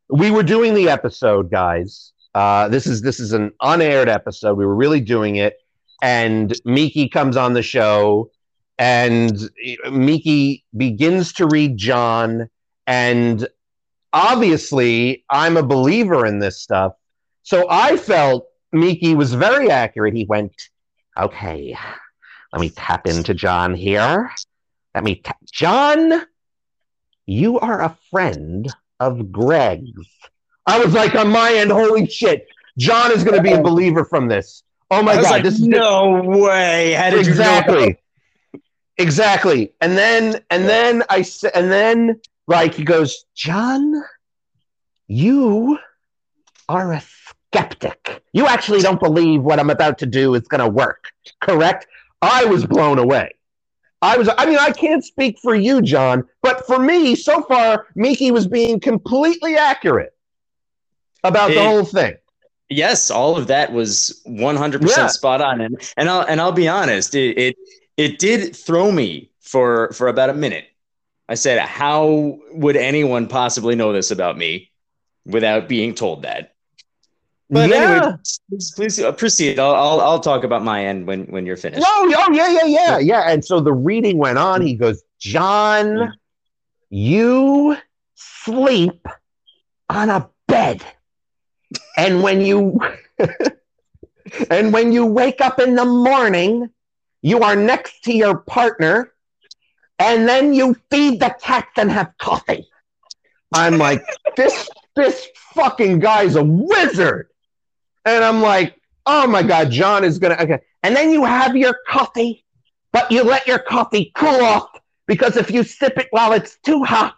we were doing the episode, guys. Uh, this is this is an unaired episode. We were really doing it, and Miki comes on the show, and Miki begins to read John, and obviously, I'm a believer in this stuff. So I felt Miki was very accurate. He went, okay, let me tap into John here. Let me tap. John, you are a friend of Greg's. I was like, on my end, holy shit. John is going to be a believer from this. Oh my God. like, this is no way. How did you know? exactly exactly and then and then i said and then like he goes john you are a skeptic. You actually don't believe what i'm about to do is going to work correct? I was blown away. I was i mean i can't speak for you john but for me so far miki was being completely accurate about the whole thing. Yes, all of that was 100% Yeah. spot on. And and I'll and I'll be honest, it, it it did throw me for for about a minute. I said, "How would anyone possibly know this about me without being told that?" But yeah. anyway, please, please uh, proceed. I'll, I'll I'll talk about my end when when you're finished. No, oh yeah, yeah, yeah, yeah. And so the reading went on. He goes, John, you sleep on a bed. And when you and when you wake up in the morning, you are next to your partner, and then you feed the cats and have coffee. I'm like, this this fucking guy's a wizard. And I'm like, oh my god, John is gonna okay. And then you have your coffee, but you let your coffee cool off because if you sip it while it's too hot,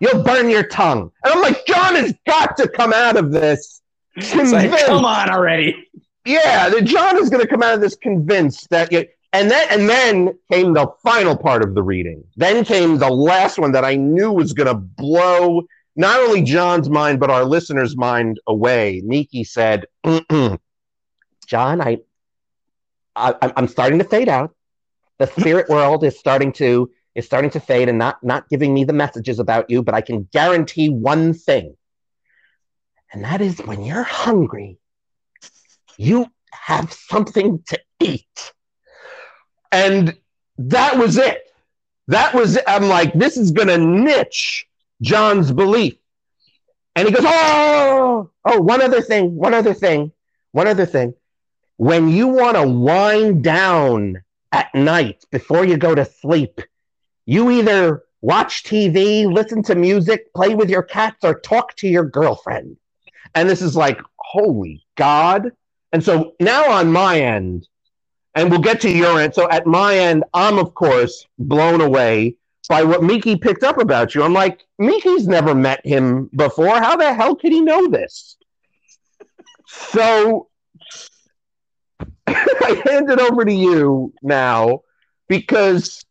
you'll burn your tongue. And I'm like, John has got to come out of this. It's like, come on already. Yeah, the John is going to come out of this convinced that you, and then and then came the final part of the reading. Then came the last one that I knew was going to blow not only John's mind but our listeners' mind away. Nikki said, "John, I, I I'm starting to fade out. the spirit world is starting to is starting to fade and not not giving me the messages about you, but I can guarantee one thing. And that is when you're hungry, you have something to eat. And that was it. That was, it. I'm like, this is going to niche John's belief. And he goes, oh, oh, one other thing, one other thing, one other thing. When you want to wind down at night before you go to sleep, you either watch TV, listen to music, play with your cats, or talk to your girlfriend. And this is like, holy God. And so now on my end, and we'll get to your end. So at my end, I'm of course blown away by what Miki picked up about you. I'm like, Miki's never met him before. How the hell could he know this? So I hand it over to you now because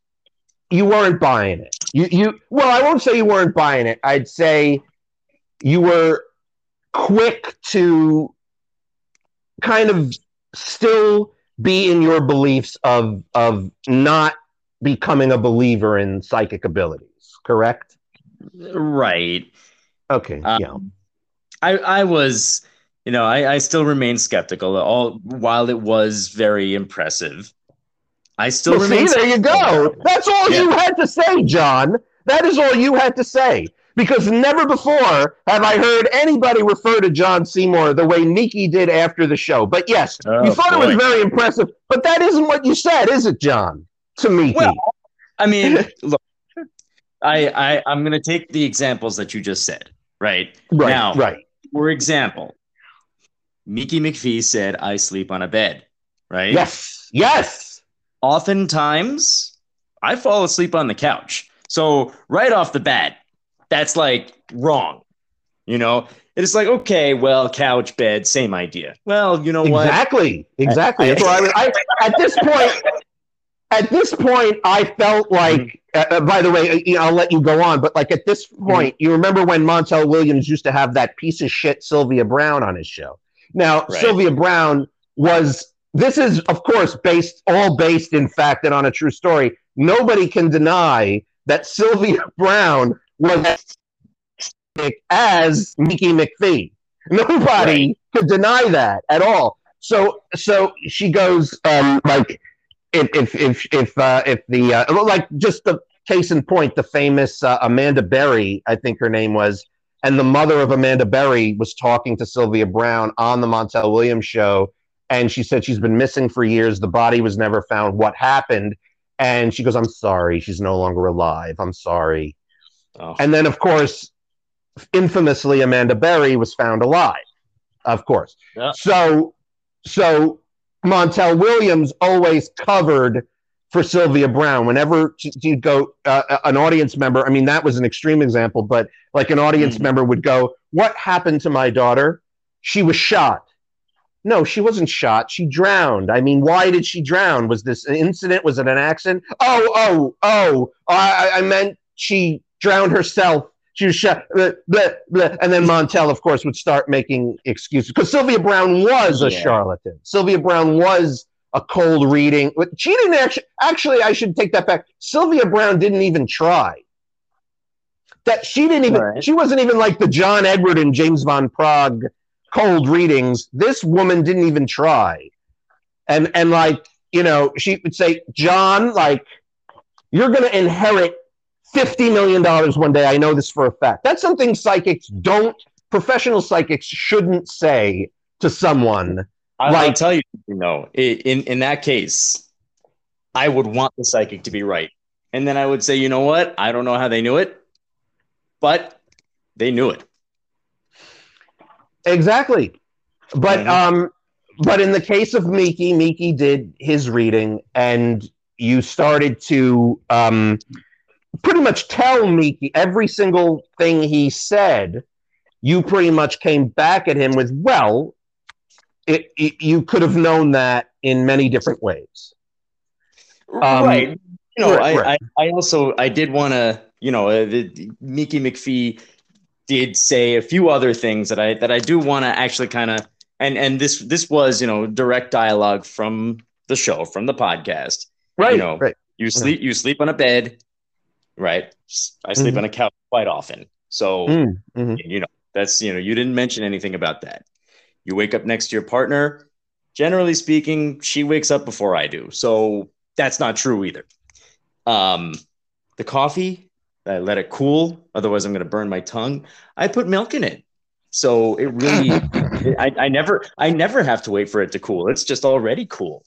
you weren't buying it. You you well, I won't say you weren't buying it. I'd say you were quick to kind of still be in your beliefs of of not becoming a believer in psychic abilities, correct? Right. Okay. Um, yeah. I I was, you know, I, I still remain skeptical. All while it was very impressive, I still well, remain. See, there you go. That's all yeah. you had to say, John. That is all you had to say because never before have I heard anybody refer to John Seymour the way Miki did after the show. But yes, oh, you thought boy. it was very impressive, but that isn't what you said, is it, John? To me, Well, I mean, look, I, I I'm going to take the examples that you just said, right? Right. Now, right. For example, Miki McPhee said, "I sleep on a bed." Right. Yes. Yes. Oftentimes, I fall asleep on the couch. So right off the bat, that's like wrong. You know, it's like, okay, well, couch, bed, same idea. Well, you know what? Exactly. Exactly. That's why I, I, at this point, at this point, I felt like, mm-hmm. uh, uh, by the way, uh, you know, I'll let you go on, but like at this mm-hmm. point, mm-hmm. you remember when Montel Williams used to have that piece of shit Sylvia Browne on his show. Now, right. Sylvia Browne was, this is, of course, based, all based in fact and on a true story. Nobody can deny that Sylvia Browne was as Miki McPhee. Nobody right. could deny that at all. So so she goes um, like if if if if uh, if the uh, like just the case in point, the famous uh, Amanda Berry, I think her name was, and the mother of Amanda Berry was talking to Sylvia Browne on the Montel Williams show, and she said she's been missing for years. The body was never found. What happened? And she goes, "I'm sorry. She's no longer alive. I'm sorry." Oh. And then, of course, infamously, Amanda Berry was found alive. Of course. Yeah. So, so Montel Williams always covered for Sylvia Browne. Whenever you'd go, uh, uh, an audience member, I mean, that was an extreme example, but like an audience mm-hmm. member would go, What happened to my daughter? She was shot. No, she wasn't shot. She drowned. I mean, why did she drown? Was this an incident? Was it an accident? Oh, oh, oh, I, I meant she drowned herself. She was shot. Blah, blah, blah. And then Montel, of course, would start making excuses because Sylvia Browne was a yeah. charlatan. Sylvia Browne was a cold reading. She didn't actually. Actually, I should take that back. Sylvia Browne didn't even try. That she didn't even. Right. She wasn't even like the John Edward and James Van Praagh cold readings. This woman didn't even try. And and like you know, she would say, John, like you're going to inherit $50 million one one day. I know this for a fact. That's something psychics don't, professional psychics shouldn't say to someone. I, like, I'll tell you, you know, in, in that case, I would want the psychic to be right. And then I would say, you know what? I don't know how they knew it, but they knew it. Exactly. But, mm-hmm. um, but in the case of Miki, Miki did his reading and you started to, um, pretty much tell Miki every single thing he said, you pretty much came back at him with, well, it, it, you could have known that in many different ways. Um, right. You know, right, I, right. I, I, also I did want to, you know, uh, the, Miki McPhee did say a few other things that I that I do want to actually kind of and and this this was you know direct dialogue from the show from the podcast Right. You know, right. you sleep you sleep on a bed, right? I sleep Mhm. on a couch quite often. So Mm, mhm. you know, that's you know, you didn't mention anything about that. You wake up next to your partner. Generally speaking, she wakes up before I do. So that's not true either. Um, the coffee, I let it cool. Otherwise, I'm going to burn my tongue. I put milk in it. So it really, I, I never, I never have to wait for it to cool. It's just already cool.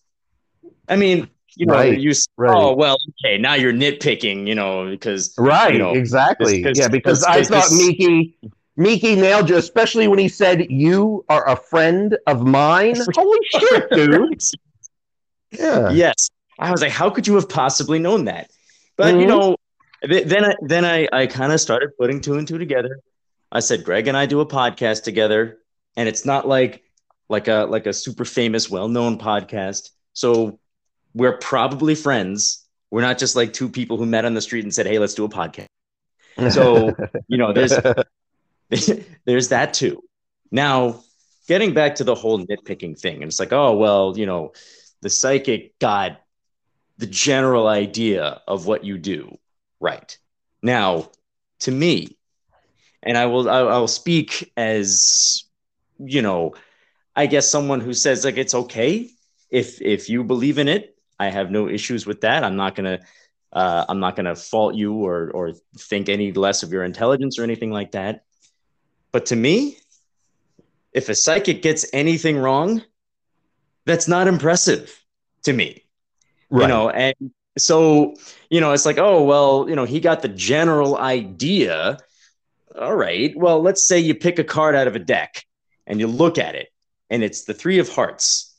I mean, you know, Right, you, right. oh, well, okay, now you're nitpicking, you know, because Right, you know, exactly. yeah, because I thought this- Miki Miki nailed you, especially when he said, You are a friend of mine. Holy shit, dude. Yeah. yes i was like how could you have possibly known that but you Mhm. know th- then i then i i kind of started putting two and two together i said greg and i do a podcast together and it's not like like a like a super famous well-known podcast so we're probably friends we're not just like two people who met on the street and said hey let's do a podcast so you know there's there's that too. Now, getting back to the whole nitpicking thing, and it's like, oh, well, you know, the psychic got the general idea of what you do right. Now, to me, and I will I, I will speak as you know, I guess someone who says like it's okay if if you believe in it. I have no issues with that. I'm not gonna uh, I'm not gonna fault you or or think any less of your intelligence or anything like that. But to me, if a psychic gets anything wrong, that's not impressive to me. right. You know, and so, you know, it's like, oh, well, you know, he got the general idea. All right. Well, let's say you pick a card out of a deck and you look at it and it's the three of hearts.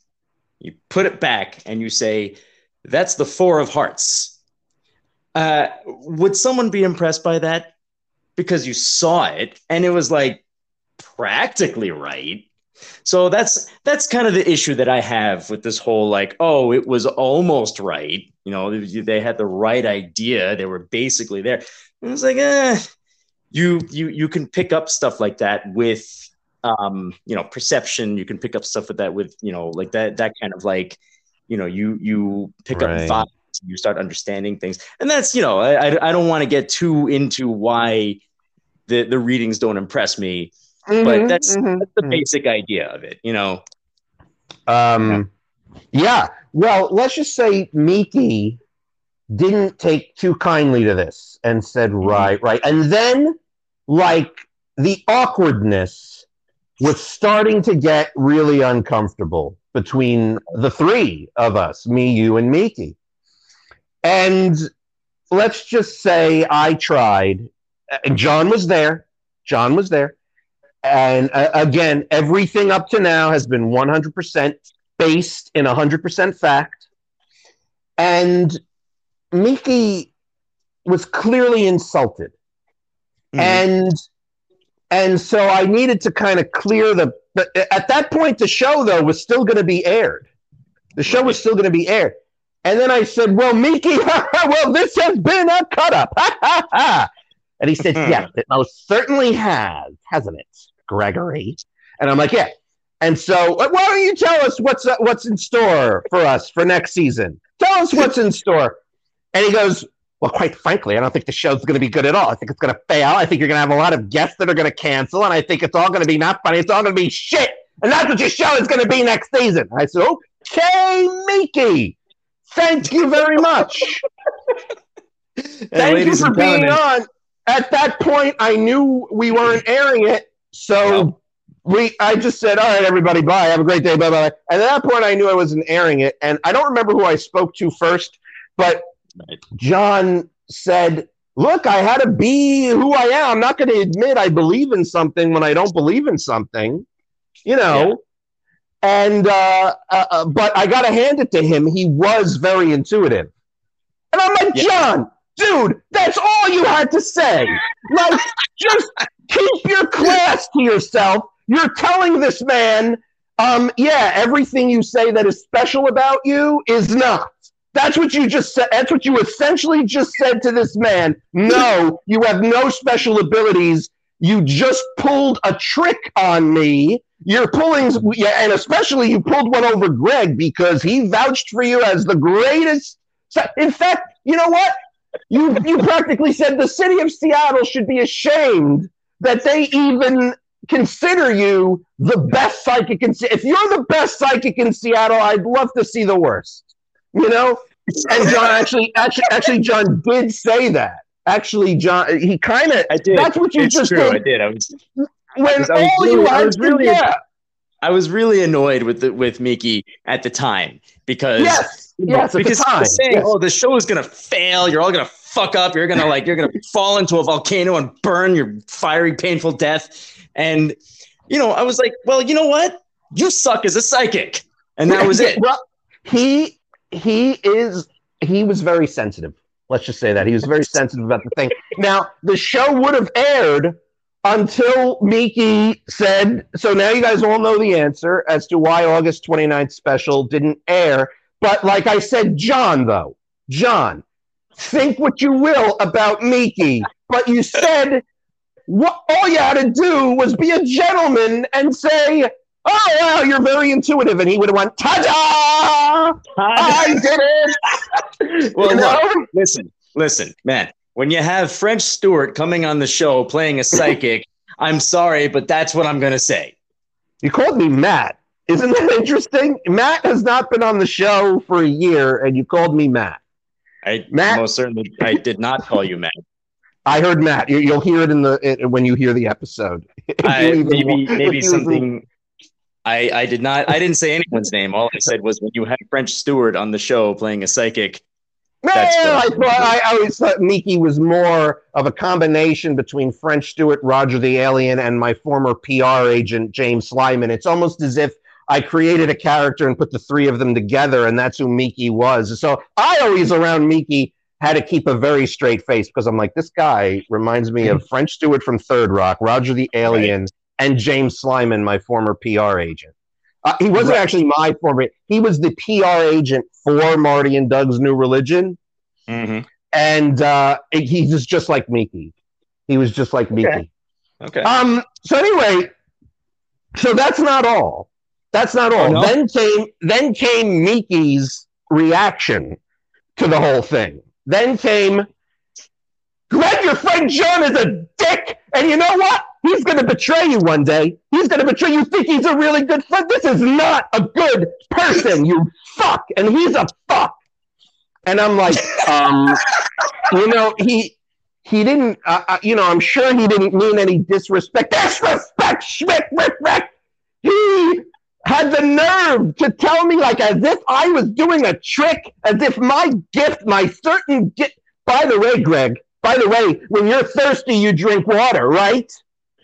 You put it back and you say, that's the four of hearts. Uh, would someone be impressed by that? Because you saw it and it was like practically right. So that's that's kind of the issue that I have with this whole like, oh, it was almost right. You know, they had the right idea. They were basically there. And it's like, eh, you you you can pick up stuff like that with um, you know, perception. You can pick up stuff with that with, you know, like that that kind of like, you know, you you pick Right. up vibes, you start understanding things. And that's, you know, I I, I don't want to get too into why the the readings don't impress me, but Mhm, that's, mhm, that's the mhm. basic idea of it, you know. Um, yeah. Well, let's just say Miki didn't take too kindly to this and said, right, right. And then, like, the awkwardness was starting to get really uncomfortable between the three of us me, you, and Miki. And let's just say I tried. And John was there. John was there. And uh, again, everything up to now has been 100% based in 100% fact. And Miki was clearly insulted. Mhm. And and so I needed to kind of clear the but at that point the show though was still going to be aired. The show was still going to be aired. And then I said, "Well, Miki, well this has been a cut up." and he said, "Yes, it most certainly has, hasn't it, Gregory?" And I'm like, "Yeah." And so, why don't you tell us what's uh, what's in store for us for next season? Tell us what's in store. And he goes, well, quite frankly, I don't think the show's going to be good at all. I think it's going to fail. I think you're going to have a lot of guests that are going to cancel, and I think it's all going to be not funny. It's all going to be shit, and that's what your show is going to be next season. I said, okay, Miki, thank you very much. Thank you for being on. At that point, I knew we weren't airing it, so we. I just said, "All right, everybody, bye. Have a great day, bye bye." And at that point, I knew I wasn't airing it, and I don't remember who I spoke to first, but Right. John said, "Look, I had to be who I am. I'm not going to admit I believe in something when I don't believe in something, you know." Yeah. And uh, uh, uh, but I got to hand it to him. He was very intuitive, and I'm like, Yeah. John, dude, that's all you had to say. Like, just keep your class to yourself. You're telling this man, um, yeah, everything you say that is special about you is not. That's what you just said. That's what you essentially just said to this man. No, you have no special abilities. You just pulled a trick on me. You're pulling, and especially you pulled one over Greg because he vouched for you as the greatest in fact, you know what? You you practically said the city of Seattle should be ashamed that they even consider you the best psychic in If you're the best psychic in Seattle, I'd love to see the worst. You know? And John actually actually actually John did say that. Actually, John he kind of I did. That's what you it's just true. did. I did. I was when I was- I was all really- you I was really- yeah. I was really annoyed with the, with Miki at the time because Yes. Yes, because time. saying, Yes. "Oh, the show is gonna fail. You're all gonna fuck up. You're gonna like you're gonna fall into a volcano and burn your fiery, painful death." And you know, I was like, "Well, you know what? You suck as a psychic," and that was it. Well, he he is he was very sensitive. Let's just say that he was very sensitive about the thing. Now the show would have aired until Miki said. So now you guys all know the answer as to why August 29th special didn't air. But like I said, John though, John, think what you will about Miki, but you said what all you had to do was be a gentleman and say, "Oh wow, you're very intuitive," and he would have went, "Ta-da! I did it!" Well, You know? look, listen, listen, man. When you have French Stewart coming on the show playing a psychic, I'm sorry, but that's what I'm gonna say. You called me Matt. Isn't that interesting? Matt has not been on the show for a year, and you called me Matt. I Matt- most certainly I did not call you Matt. I heard Matt. You, you'll hear it in the it, when you hear the episode. I, maybe maybe something. I I did not. I didn't say anyone's name. All I said was when you had French Stewart on the show playing a psychic. That's I thought I always thought Miki was more of a combination between French Stewart, Roger the Alien, and my former PR agent James Slyman. It's almost as if I created a character and put the three of them together, and that's who Miki was. So I always around Miki had to keep a very straight face because I'm like, this guy reminds me of French Stewart from Third Rock, Roger the Alien, and James Slyman, my former PR agent. Uh, he wasn't Right. actually my former. He was the PR agent for Marty and Doug's New Religion Mm-hmm. and uh, he's just, just like Miki. He was just like Miki. Okay. Okay. Um. So anyway, so that's not all. That's not all. Oh, no? Then came then came Miki's reaction to the whole thing. Then came, Greg, your friend John is a dick, and you know what? He's going to betray you one day. He's going to betray you. Think he's a really good friend? This is not a good person. You fuck, and he's a fuck. And I'm like, um, you know, he he didn't, uh, uh, you know, I'm sure he didn't mean any disrespect. Disrespect, rick, rick. He had the nerve to tell me, like, as if I was doing a trick, as if my gift, my certain gift. By the way, Greg, by the way, when you're thirsty, you drink water, right?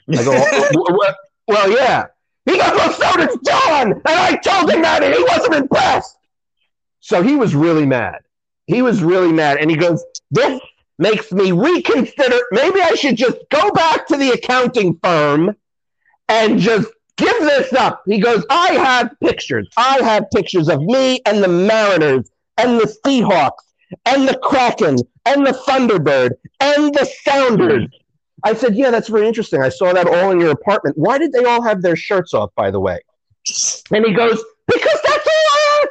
I go, "Well, well, well, well, yeah. He goes, well, so does John. And I told him that, and he wasn't impressed. So he was really mad. He was really mad. And he goes, this makes me reconsider. Maybe I should just go back to the accounting firm and just give this up. He goes, I have pictures. I have pictures of me and the Mariners and the Seahawks and the Kraken and the Thunderbird and the Sounders. Hmm. I said, Yeah, that's very interesting. I saw that all in your apartment. Why did they all have their shirts off, by the way? And he goes, Because that's all.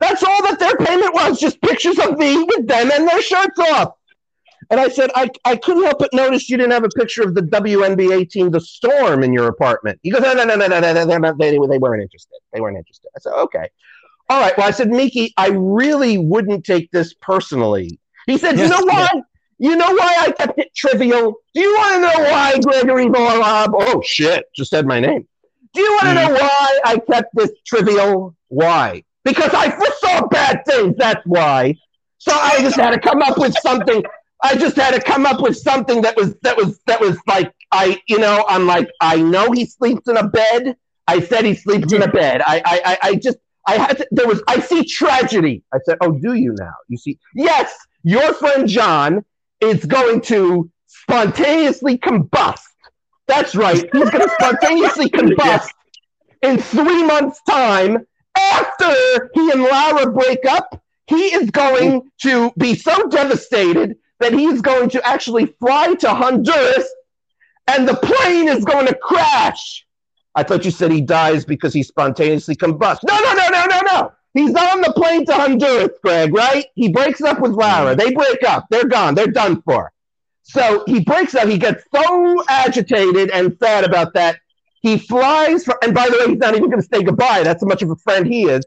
That's all that their payment was, just pictures of me with them and their shirts off. And I said, I, I couldn't help but notice you didn't have a picture of the WNBA team, the Storm, in your apartment. He goes, no, no, no, no, no, no, no, no, they, they weren't interested. They weren't interested. I said, okay. All right. Well, I said, Miki, I really wouldn't take this personally. He said, you know why? You know why I kept it trivial? Do you want to know why Gregory Vorlab? Oh, shit. Just said my name. Do you want to mm. know why I kept this trivial? Why? Because I foresaw bad things. That's why. So I just had to come up with something. I just had to come up with something that was that was that was like I you know I'm like I know he sleeps in a bed. I said he sleeps in a bed. I I I, I just I had to, there was I see tragedy. I said, oh, do you now? You see? Yes, your friend John is going to spontaneously combust. That's right. He's going to spontaneously combust in three months' time after he and Lara break up. He is going to be so devastated that he's going to actually fly to Honduras and the plane is going to crash. I thought you said he dies because he spontaneously combusts. No, no, no, no, no, no. he's on the plane to Honduras, Greg, right? He breaks up with Lara. They break up. They're gone. They're done for. So he breaks up. He gets so agitated and sad about that. He flies, for, and by the way, he's not even going to say goodbye. That's how much of a friend he is.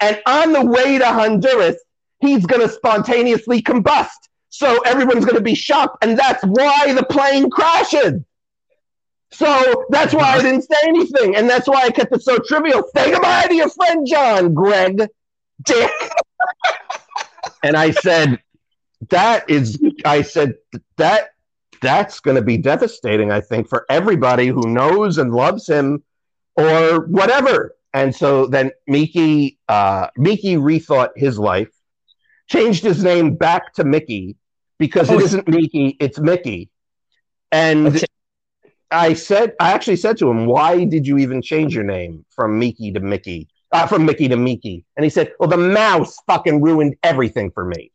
And on the way to Honduras, he's going to spontaneously combust. So everyone's going to be shocked. And that's why the plane crashes. So that's why I didn't say anything. And that's why I kept it so trivial. Say goodbye to your friend John, Greg. Dick. and I said, that is, I said, that that's going to be devastating, I think, for everybody who knows and loves him or whatever. And so then Miki, uh, Miki rethought his life, changed his name back to Mickey because oh, it isn't Miki, it's Mickey. And okay. I said, I actually said to him, why did you even change your name from Mickey to Mickey? Uh, from Mickey to Mickey?" And he said, well, the mouse fucking ruined everything for me.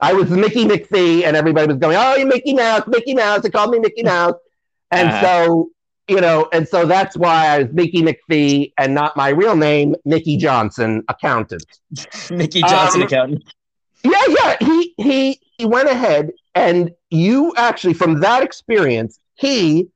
I was Mickey McPhee, and everybody was going, "Oh, you Mickey Mouse, Mickey Mouse." They called me Mickey Mouse, and uh-huh. so you know, and so that's why I was Mickey McPhee and not my real name, Mickey Johnson, accountant. Mickey Johnson, um, accountant. Yeah, yeah. He he he went ahead, and you actually from that experience, he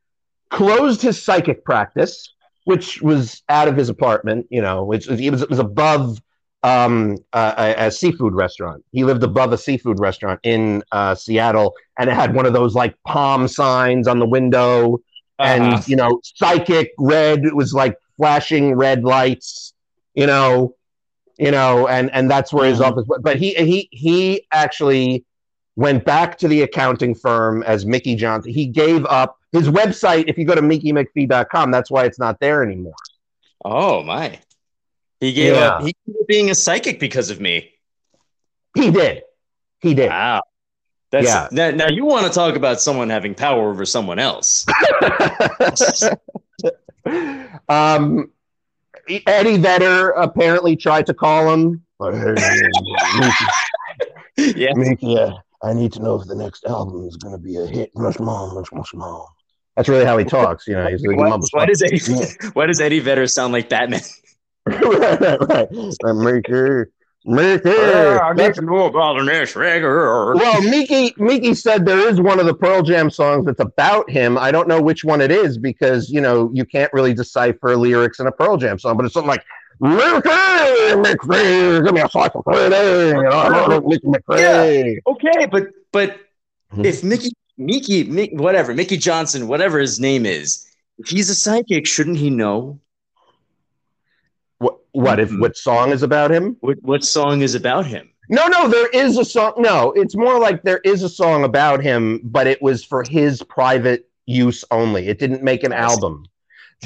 closed his psychic practice, which was out of his apartment. You know, which was, it was it was above um, uh, a, a, seafood restaurant. He lived above a seafood restaurant in uh, Seattle, and it had one of those like palm signs on the window, uh-huh. and you know, psychic red. It was like flashing red lights, you know, you know, and and that's where his mm-hmm. office. But he he he actually went back to the accounting firm as Mickey Johnson. He gave up his website. If you go to MickeyMcPhee.com, that's why it's not there anymore. Oh my! He gave yeah. up. He gave up being a psychic because of me. He did. He did. Wow. That's, yeah. Now, now you want to talk about someone having power over someone else. um, Eddie Vedder apparently tried to call him. yeah. yeah. I need to know if the next album is going to be a hit. Much more, much, much more. That's really how he talks. You know, he's like, why, why does Eddie, why does Eddie Vedder sound like Batman? right, right, right. Mickey, Mickey. I need to know about this Well, Miki, Miki said there is one of the Pearl Jam songs that's about him. I don't know which one it is because you know you can't really decipher lyrics in a Pearl Jam song, but it's something like Mickey, Mickey, give me a slice of Mickey McCree. Yeah, okay, but but hmm. if Mickey, Mickey, Mickey, whatever, Mickey Johnson, whatever his name is, if he's a psychic, shouldn't he know? What? What? If mm-hmm. what song is about him? What? What song is about him? No, no, there is a song. No, it's more like there is a song about him, but it was for his private use only. It didn't make an album.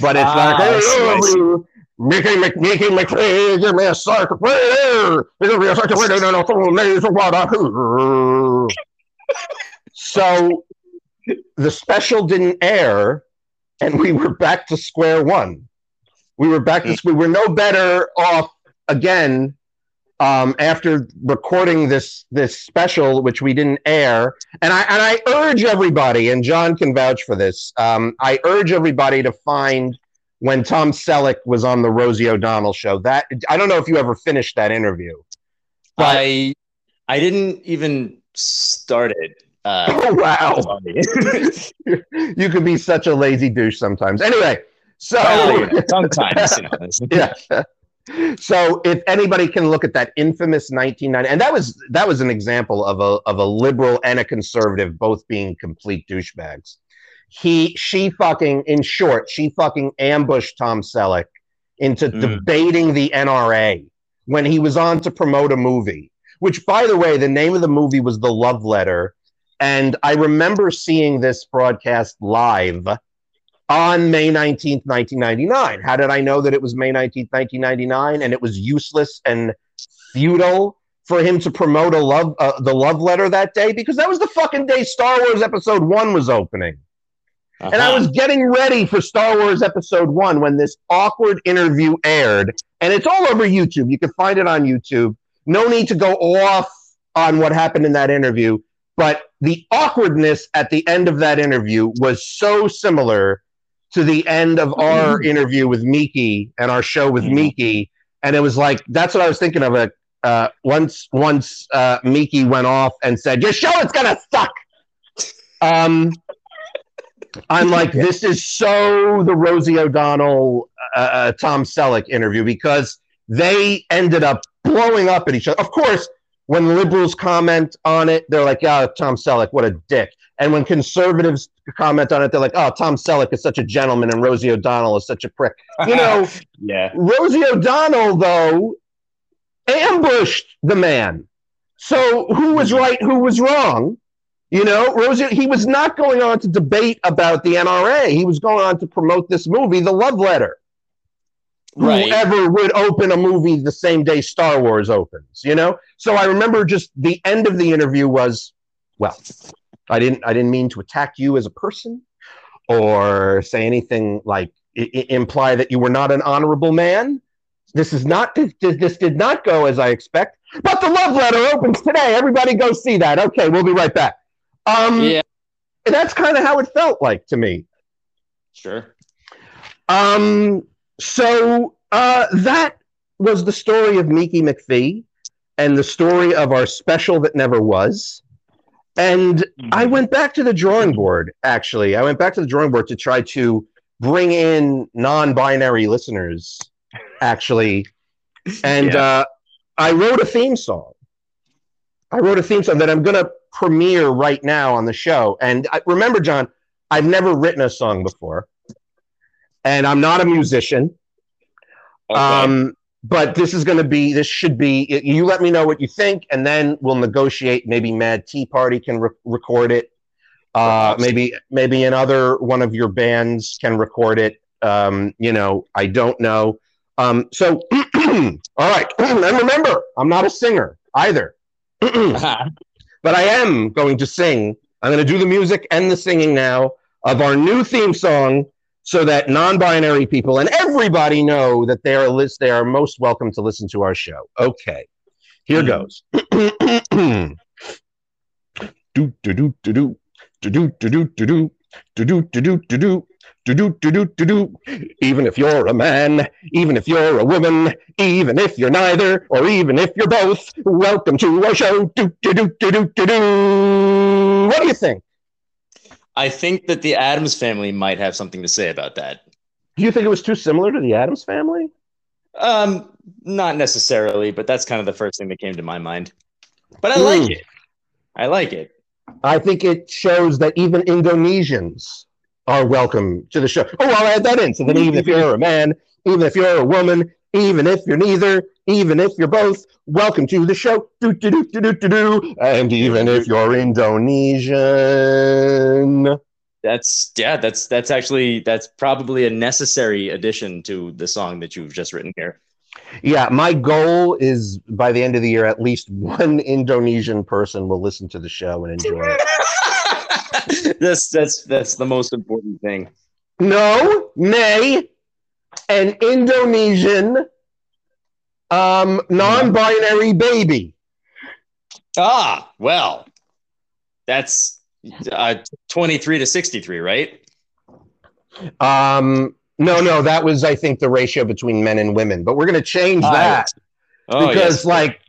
But it's ah, like, hey, oh, Mickey McMickey McPhee, give me a sucker prayer. Give me a sucker prayer, and I'll throw a what I heard. So the special didn't air, and we were back to square one. We were back to we were no better off again um, after recording this this special, which we didn't air. And I and I urge everybody, and John can vouch for this. Um, I urge everybody to find when Tom Selleck was on the Rosie O'Donnell show. That I don't know if you ever finished that interview. But I I didn't even start it. Uh, oh wow! you can be such a lazy douche sometimes. Anyway, so sometimes, you know, yeah. So if anybody can look at that infamous 1990, and that was that was an example of a of a liberal and a conservative both being complete douchebags. He she fucking in short she fucking ambushed Tom Selleck into mm. debating the NRA when he was on to promote a movie. Which, by the way, the name of the movie was The Love Letter, and I remember seeing this broadcast live on May 19th, 1999. How did I know that it was May 19th, 1999 and it was useless and futile for him to promote a love uh, the love letter that day because that was the fucking day Star Wars episode 1 was opening. Uh-huh. And I was getting ready for Star Wars episode 1 when this awkward interview aired and it's all over YouTube. You can find it on YouTube. No need to go off on what happened in that interview, but the awkwardness at the end of that interview was so similar to the end of our mm-hmm. interview with Miki and our show with mm-hmm. Miki and it was like that's what I was thinking of. It uh, once once uh, Miki went off and said, "Your show is gonna suck." Um, I'm like, this is so the Rosie O'Donnell, uh, uh, Tom Selleck interview because they ended up blowing up at each other. Of course, when liberals comment on it, they're like, "Yeah, Tom Selleck, what a dick." And when conservatives comment on it, they're like, "Oh, Tom Selleck is such a gentleman, and Rosie O'Donnell is such a prick." You know, yeah. Rosie O'Donnell though ambushed the man. So who was right? Who was wrong? You know, Rosie, he was not going on to debate about the NRA. He was going on to promote this movie, The Love Letter. Right. Whoever would open a movie the same day Star Wars opens, you know? So I remember just the end of the interview was, well, I didn't I didn't mean to attack you as a person or say anything like I- I- imply that you were not an honorable man. This is not this, this did not go as I expect. But the love letter opens today. Everybody go see that. Okay, we'll be right back. Um, Yeah. that's kind of how it felt like to me. Sure. Um, so uh, that was the story of Miki McPhee and the story of our special that never was. And I went back to the drawing board, actually. I went back to the drawing board to try to bring in non binary listeners, actually. And Yeah. uh, I wrote a theme song. I wrote a theme song that I'm going to premiere right now on the show. And I, remember, John, I've never written a song before, and I'm not a musician. Okay. Um, but this is going to be, this should be, you let me know what you think, and then we'll negotiate. Maybe Mad Tea Party can re- record it. Uh, maybe, maybe another one of your bands can record it. Um, you know, I don't know. Um, so, all right. and remember, I'm not a singer either. but I am going to sing. I'm going to do the music and the singing now of our new theme song so that non-binary people and everybody know that they are lis- they are most welcome to listen to our show. Okay. Here goes. do do do do do do do do do do do do do do do do do do do do. Even if you're a man, even if you're a woman, even if you're neither, or even if you're both, welcome to our show. Do do do do do do do. What do you think? I think that the Addams family might have something to say about that. Do you think it was too similar to the Addams family? Um, not necessarily, but that's kind of the first thing that came to my mind. But I mm. like it. I like it. I think it shows that even Indonesians are welcome to the show. Oh, I'll add that in. So then, even if you're a man, even if you're a woman, even if you're neither, even if you're both, welcome to the show. Do, do, do, do, do, do, do. And even if you're Indonesian. That's yeah. That's that's actually that's probably a necessary addition to the song that you've just written here. Yeah, my goal is by the end of the year, at least one Indonesian person will listen to the show and enjoy it. that's that's that's the most important thing. No, nay, an Indonesian um, non-binary baby. Ah, well, that's uh, twenty-three to sixty-three, right? Um, no, no, that was I think the ratio between men and women. But we're going to change Ah, that Oh, because, yes. like,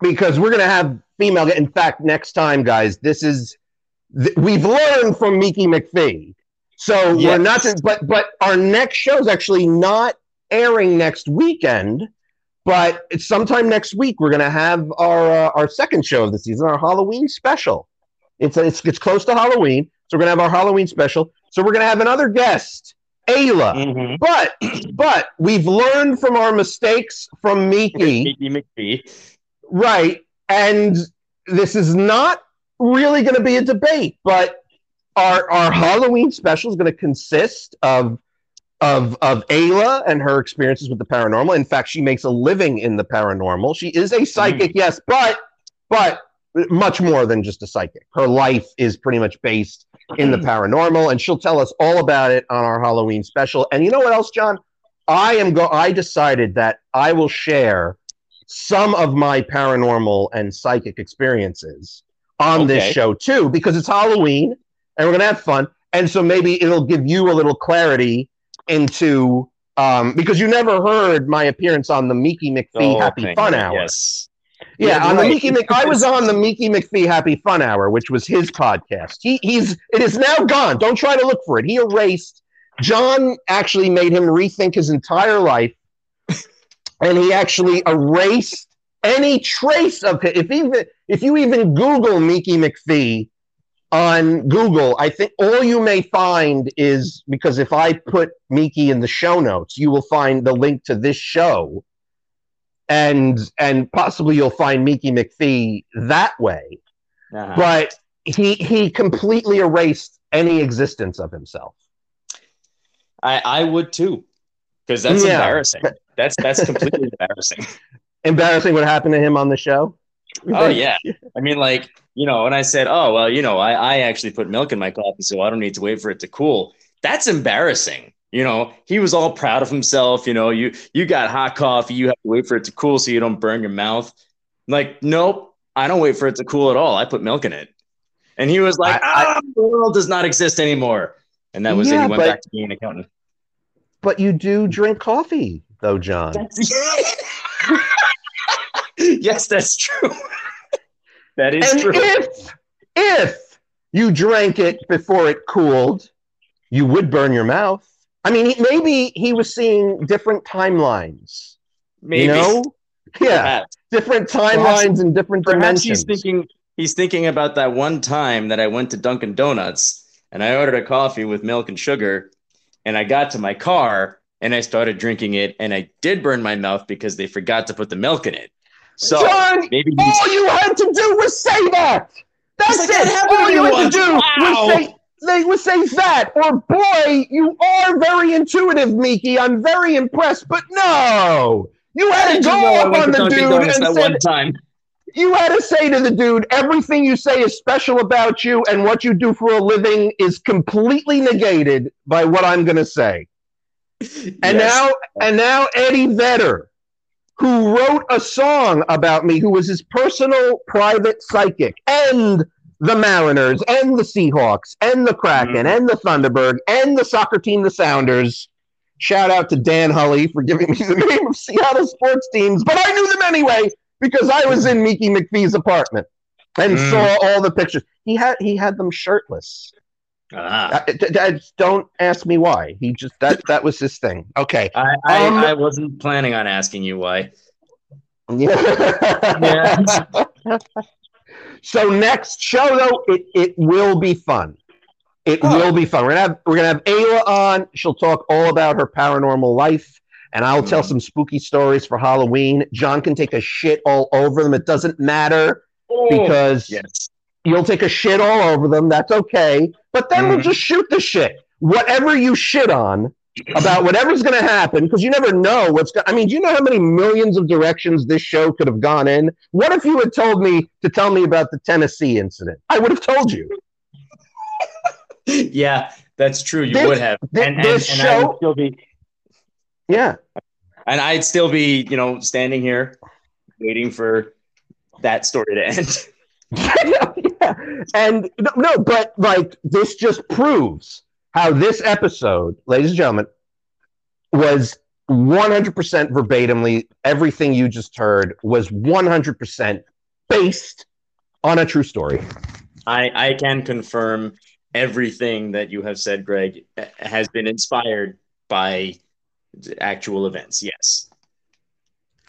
because we're going to have female. In fact, next time, guys, this is th- we've learned from Miki McPhee. So we're not, to, but but our next show is actually not airing next weekend. But it's sometime next week. We're going to have our uh, our second show of the season, our Halloween special. It's it's it's close to Halloween, so we're going to have our Halloween special. So we're going to have another guest, Ayla. Mhm. But but we've learned from our mistakes from Miki, Mickey McPhee. right? And this is not really going to be a debate, but our our Halloween special is going to consist of of of Ayla and her experiences with the paranormal. In fact, she makes a living in the paranormal. She is a psychic, mm. yes, but but much more than just a psychic. Her life is pretty much based in the mm. paranormal, and she'll tell us all about it on our Halloween special. And you know what else, John? I am go. I decided that I will share some of my paranormal and psychic experiences on this show too, because it's Halloween and we're gonna have fun. And so maybe it'll give you a little clarity into Um, because you never heard my appearance on the Mickey McPhee Oh, Happy thank Fun. Hour. Yes. Yeah, Yeah, on right. the Meeky Mc, I was on the Mickey McPhee Happy Fun Hour, which was his podcast. He he's it is now gone. Don't try to look for it. He erased. John actually made him rethink his entire life, and he actually erased any trace of it. If even if you even Google Meeky McPhee on Google, I think all you may find is because if I put Meeky in the show notes, you will find the link to this show and and possibly you'll find Meeky McPhee that way. Uh-huh. But he he completely erased any existence of himself. I, I would too, because that's Yeah. embarrassing. That's that's completely embarrassing. Embarrassing what happened to him on the show. Oh yeah. I mean, like you know, and I said, "Oh well, you know, I I actually put milk in my coffee, so I don't need to wait for it to cool." That's embarrassing. You know, he was all proud of himself. You know, you you got hot coffee, you have to wait for it to cool so you don't burn your mouth. Like, nope, I don't wait for it to cool at all. I put milk in it, and he was like, I- "Ah, the world does not exist anymore." And that was it. He went but- back to being an accountant. But you do drink coffee, though, John. yes, that's true. that is and true. if if you drank it before it cooled, you would burn your mouth. I mean, maybe he was seeing different timelines. Maybe. You know? Yeah, Perhaps. different timelines and different Perhaps dimensions. he's thinking he's thinking about that one time that I went to Dunkin' Donuts and I ordered a coffee with milk and sugar, and I got to my car and I started drinking it, and I did burn my mouth because they forgot to put the milk in it. So John, maybe he's all you had to do was say that. That's like, it. that happened all you me had to do Wow. was say they would say that, or boy, you are very intuitive, Miki. I'm very impressed, but no, you had to go you know I up on the dude Donuts and that said, one time? you had to say to the dude, everything you say is special about you, and what you do for a living is completely negated by what I'm going to say. And Yes. now, and now Eddie Vedder, who wrote a song about me, who was his personal private psychic, and the Mariners, and the Seahawks, and the Kraken, Mhm. and the Thunderbird, and the soccer team, the Sounders. Shout out to Dan Hully for giving me the name of Seattle sports teams, but I knew them anyway because I was in Mickey McPhee's apartment and Mm. saw all the pictures. He had he had them shirtless. Ah. Don't ask me why. He just that that was his thing. Okay. I, I, Um, I wasn't planning on asking you why. Yeah. so next show though, it, it will be fun. It Oh. will be fun. We're gonna have we're gonna have Ayla on. She'll talk all about her paranormal life, and I'll tell Mhm. some spooky stories for Halloween. John can take a shit all over them. It doesn't matter because yes. You'll take a shit all over them. That's okay. But then we'll Mhm. just shoot the shit. Whatever you shit on about whatever's going to happen, because you never know what's going. I mean, do you know how many millions of directions this show could have gone in? What if you had told me to tell me about the Tennessee incident? I would have told you. yeah, that's true. You This- would have. thi- and, and, this and show- still be Yeah. and I'd still be, you know, standing here waiting for that story to end. And no, no, but like this just proves how this episode, ladies and gentlemen, was 100% verbatimly everything you just heard was 100% based on a true story. I, I can confirm everything that you have said, Greg, has been inspired by actual events. Yes.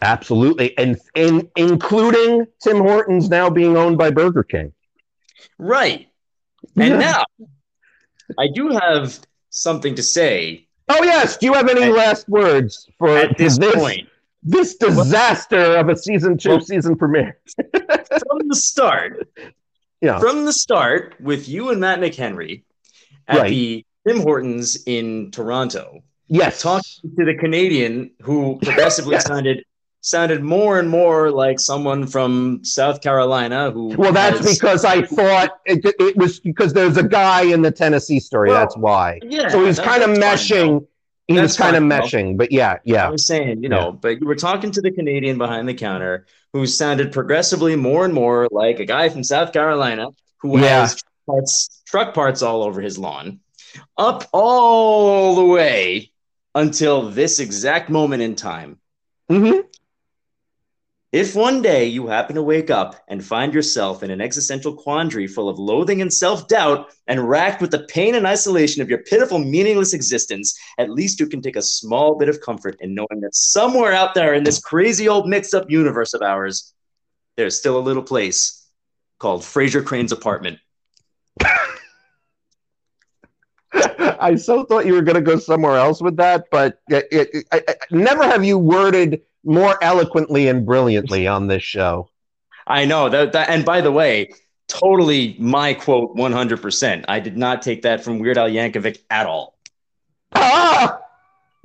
Absolutely. And in, including Tim Hortons now being owned by Burger King. Right. And now I do have something to say Oh yes, do you have any At- last words for at this this, point. this disaster of a season two Well- season premiere? From the start, Yeah. from the start with you and Matt McHenry at Right. the Tim Hortons in Toronto, Yes. talking to the Canadian who progressively Yes. sounded sounded more and more like someone from South Carolina who Well, that's has- because I thought it, it was because there's a guy in the Tennessee story. Well, that's why. yeah So he's kind of that's fine, meshing. He That's was kind of meshing, but yeah, yeah. I was saying, you know, but you were talking to the Canadian behind the counter who sounded progressively more and more like a guy from South Carolina who Yeah. has parts, truck parts all over his lawn, up all the way until this exact moment in time. Mm-hmm. If one day you happen to wake up and find yourself in an existential quandary full of loathing and self doubt and racked with the pain and isolation of your pitiful, meaningless existence, at least you can take a small bit of comfort in knowing that somewhere out there in this crazy old mixed up universe of ours, there's still a little place called Frasier Crane's apartment. I so thought you were going to go somewhere else with that, but it, it, I, I, never have you worded more eloquently and brilliantly on this show. I know that, that and by the way, totally my quote 100%. I did not take that from Weird Al Yankovic at all. Ah!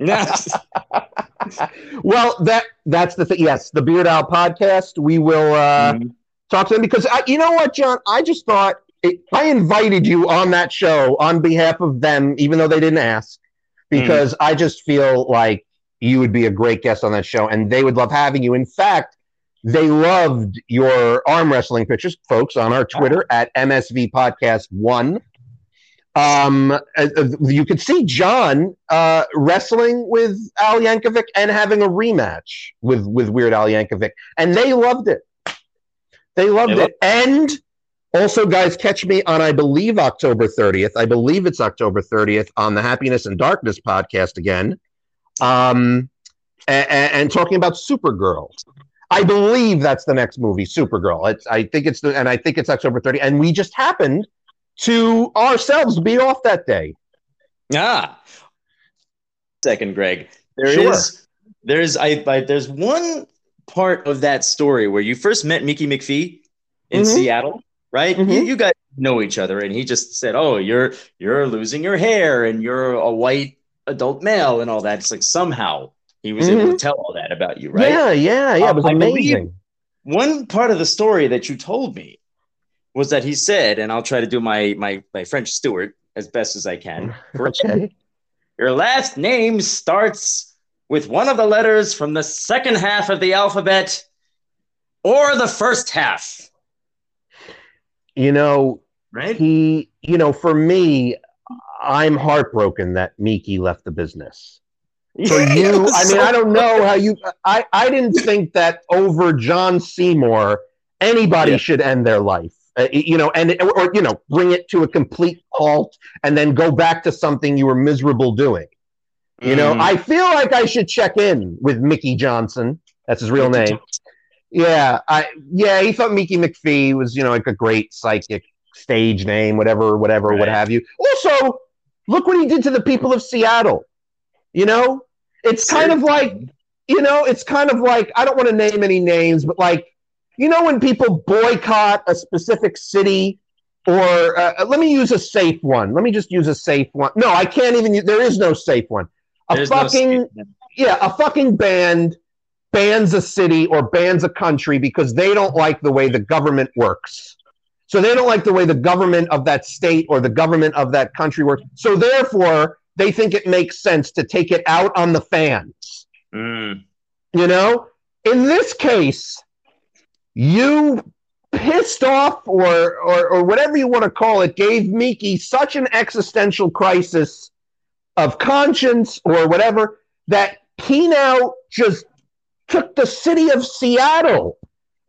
well, that that's the thing. Yes, the Beer'd Owl podcast. We will uh, mm-hmm. talk to them because I, you know what, John. I just thought it, I invited you on that show on behalf of them, even though they didn't ask, because mm. I just feel like you would be a great guest on that show, and they would love having you. In fact, they loved your arm wrestling pictures, folks, on our Twitter oh. at MSV Podcast One. Um, uh, uh, you could see John uh, wrestling with Al Yankovic and having a rematch with with Weird Al Yankovic, and they loved it. They loved they it, loved- and also, guys, catch me on I believe October 30th. I believe it's October 30th on the Happiness and Darkness podcast again, um, and, and talking about Supergirl. I believe that's the next movie, Supergirl. It's I think it's the and I think it's October 30. and we just happened to ourselves be off that day. Ah, second, Greg. There sure. is, there's I, I there's one part of that story where you first met Mickey McPhee in mm-hmm. Seattle right? Mm-hmm. You, you, guys know each other, and he just said, "Oh, you're you're losing your hair, and you're a white adult male, and all that." It's like somehow he was mm-hmm. able to mm-hmm. tell all that about you, right? Yeah, yeah, yeah. It was um, amazing. One part of the story that you told me was that he said, and I'll try to do my my my French Stewart as best as I can. okay. Your last name starts with one of the letters from the second half of the alphabet or the first half. You know, right? He, you know, for me, I'm heartbroken that Miki left the business. For you, I mean, I don't know how you. I I didn't think that over John Seymour, anybody yeah. should end their life. Uh, you know, and or you know, bring it to a complete halt, and then go back to something you were miserable doing. You know, mm. I feel like I should check in with Mickey Johnson. That's his real name. Yeah, I yeah, he thought Mickey McPhee was, you know, like a great psychic stage name, whatever, whatever, right. what have you. Also, look what he did to the people of Seattle. You know, it's kind of like, you know, it's kind of like I don't want to name any names, but like, you know, when people boycott a specific city, or uh, let me use a safe one. Let me just use a safe one. No, I can't even. There is no safe one. A There's fucking no yeah, a fucking band bans a city or bans a country because they don't like the way the government works. So they don't like the way the government of that state or the government of that country works. So therefore, they think it makes sense to take it out on the fans. Mm. You know, in this case, you pissed off or, or or whatever you want to call it gave Miki such an existential crisis of conscience or whatever that he now just took the city of Seattle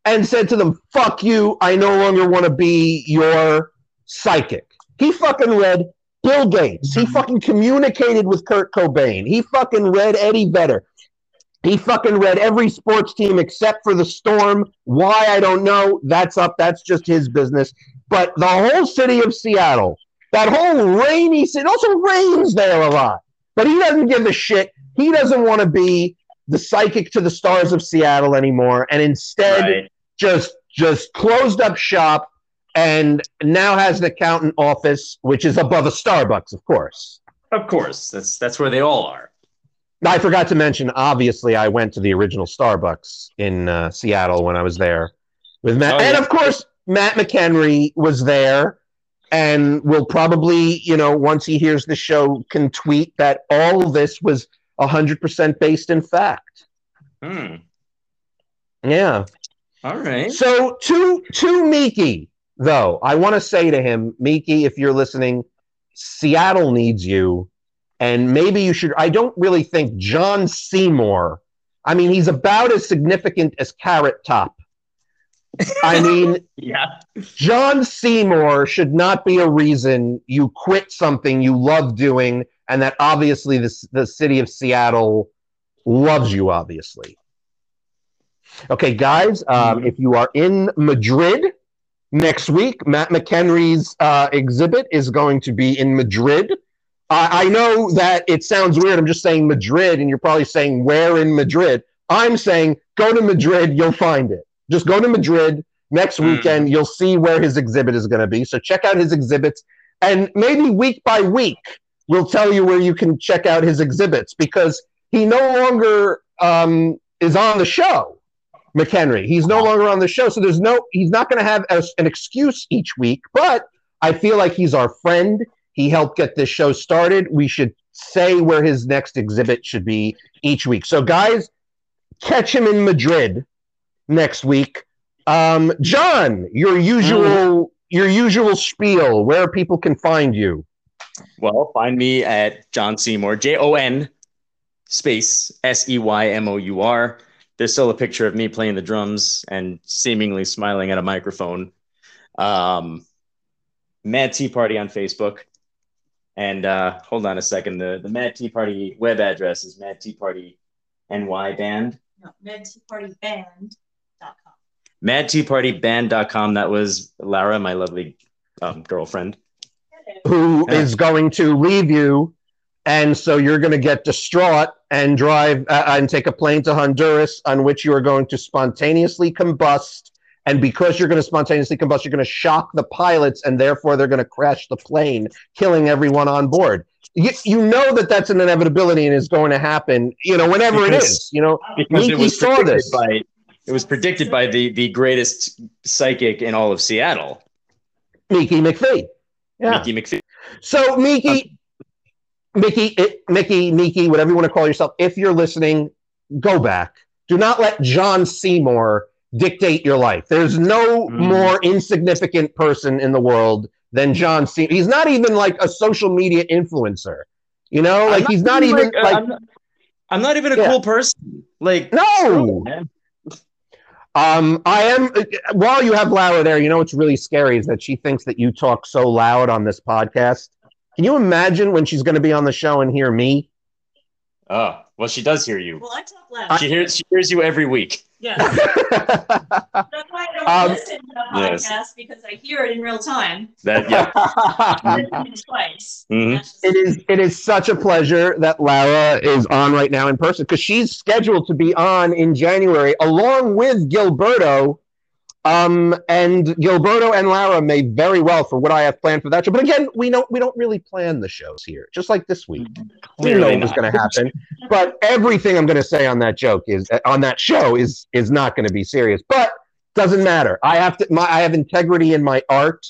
and said to them, fuck you, I no longer want to be your psychic. He fucking read Bill Gates. He mm-hmm. fucking communicated with Kurt Cobain. He fucking read Eddie Vedder. He fucking read every sports team except for the Storm. Why, I don't know. That's up. That's just his business. But the whole city of Seattle, that whole rainy city, it also rains there a lot. But he doesn't give a shit. He doesn't want to be the psychic to the stars of Seattle anymore, and instead right. Just just closed up shop and now has an accountant office, which is above a Starbucks, of course. Of course, that's that's where they all are. I forgot to mention. Obviously, I went to the original Starbucks in uh, Seattle when I was there with Matt, oh, and of course, Matt McHenry was there, and will probably, you know, once he hears the show, can tweet that all this was 100% based in fact. Hmm. Yeah. All right. So to to Miki, though, I want to say to him, Miki, if you're listening, Seattle needs you, and maybe you should. I don't really think John Seymour. I mean, he's about as significant as Carrot Top. I mean, Yeah. John Seymour should not be a reason you quit something you love doing, and that obviously the, the city of Seattle loves you, obviously. Okay, guys, um, Mhm. if you are in Madrid next week, Matt McHenry's uh, exhibit is going to be in Madrid. I, I know that it sounds weird. I'm just saying Madrid, and you're probably saying where in Madrid. I'm saying go to Madrid, you'll find it. Just go to Madrid next Mm. weekend. You'll see where his exhibit is going to be. So check out his exhibits, and maybe week by week we'll tell you where you can check out his exhibits because he no longer um, is on the show. McHenry, he's no longer on the show, so there's no. He's not going to have a, an excuse each week. But I feel like he's our friend. He helped get this show started. We should say where his next exhibit should be each week. So, guys, catch him in Madrid next week. Um, John, your usual your usual spiel, where people can find you. Well, find me at John Seymour, J O N space S E Y M O U R. There's still a picture of me playing the drums and seemingly smiling at a microphone. Um, Mad Tea Party on Facebook. And uh, hold on a second. The, the Mad Tea Party web address is Mad Tea Party NY Band. No, medteapartyband.com. MadTeaPartyBand.com. That was Lara, my lovely um, girlfriend. who is going to leave you, and so you're going to get distraught and drive uh, and take a plane to Honduras, on which you are going to spontaneously combust. And because you're going to spontaneously combust, you're going to shock the pilots, and therefore they're going to crash the plane, killing everyone on board. You, you know that that's an inevitability and is going to happen. You know, whenever it Because- is. You know, because it was saw predicted this. by it was predicted by the the greatest psychic in all of Seattle, Mickey McPhee. Yeah. Mickey McPhee. So, Mickey, Mickey, it, Mickey, Mickey, whatever you want to call yourself, if you're listening, go back. Do not let John Seymour dictate your life. There's no Mm. more insignificant person in the world than John Seymour. He's not even like a social media influencer. You know, like I'm he's not even uh, like I'm not, I'm not even a Yeah. cool person. Like no. Um, I am. While you have Laura there, you know what's really scary is that she thinks that you talk so loud on this podcast. Can you imagine when she's going to be on the show and hear me? Oh, well, she does hear you. Well, I talk loud. She hears she hears you every week. yeah. That's why I don't Um, listen to the yes. podcast because I hear it in real time. That yeah. I listen to it twice. Mhm. Just- it is it is such a pleasure that Lara is on right now in person because she's scheduled to be on in January along with Gilberto. Um, and Gilberto and Lara may very well for what I have planned for that show. But again, we don't we don't really plan the shows here, just like this week. we know Clearly what's going to happen. But everything I'm going to say on that joke is on that show is is not going to be serious. But doesn't matter. I have to. My, I have integrity in my art,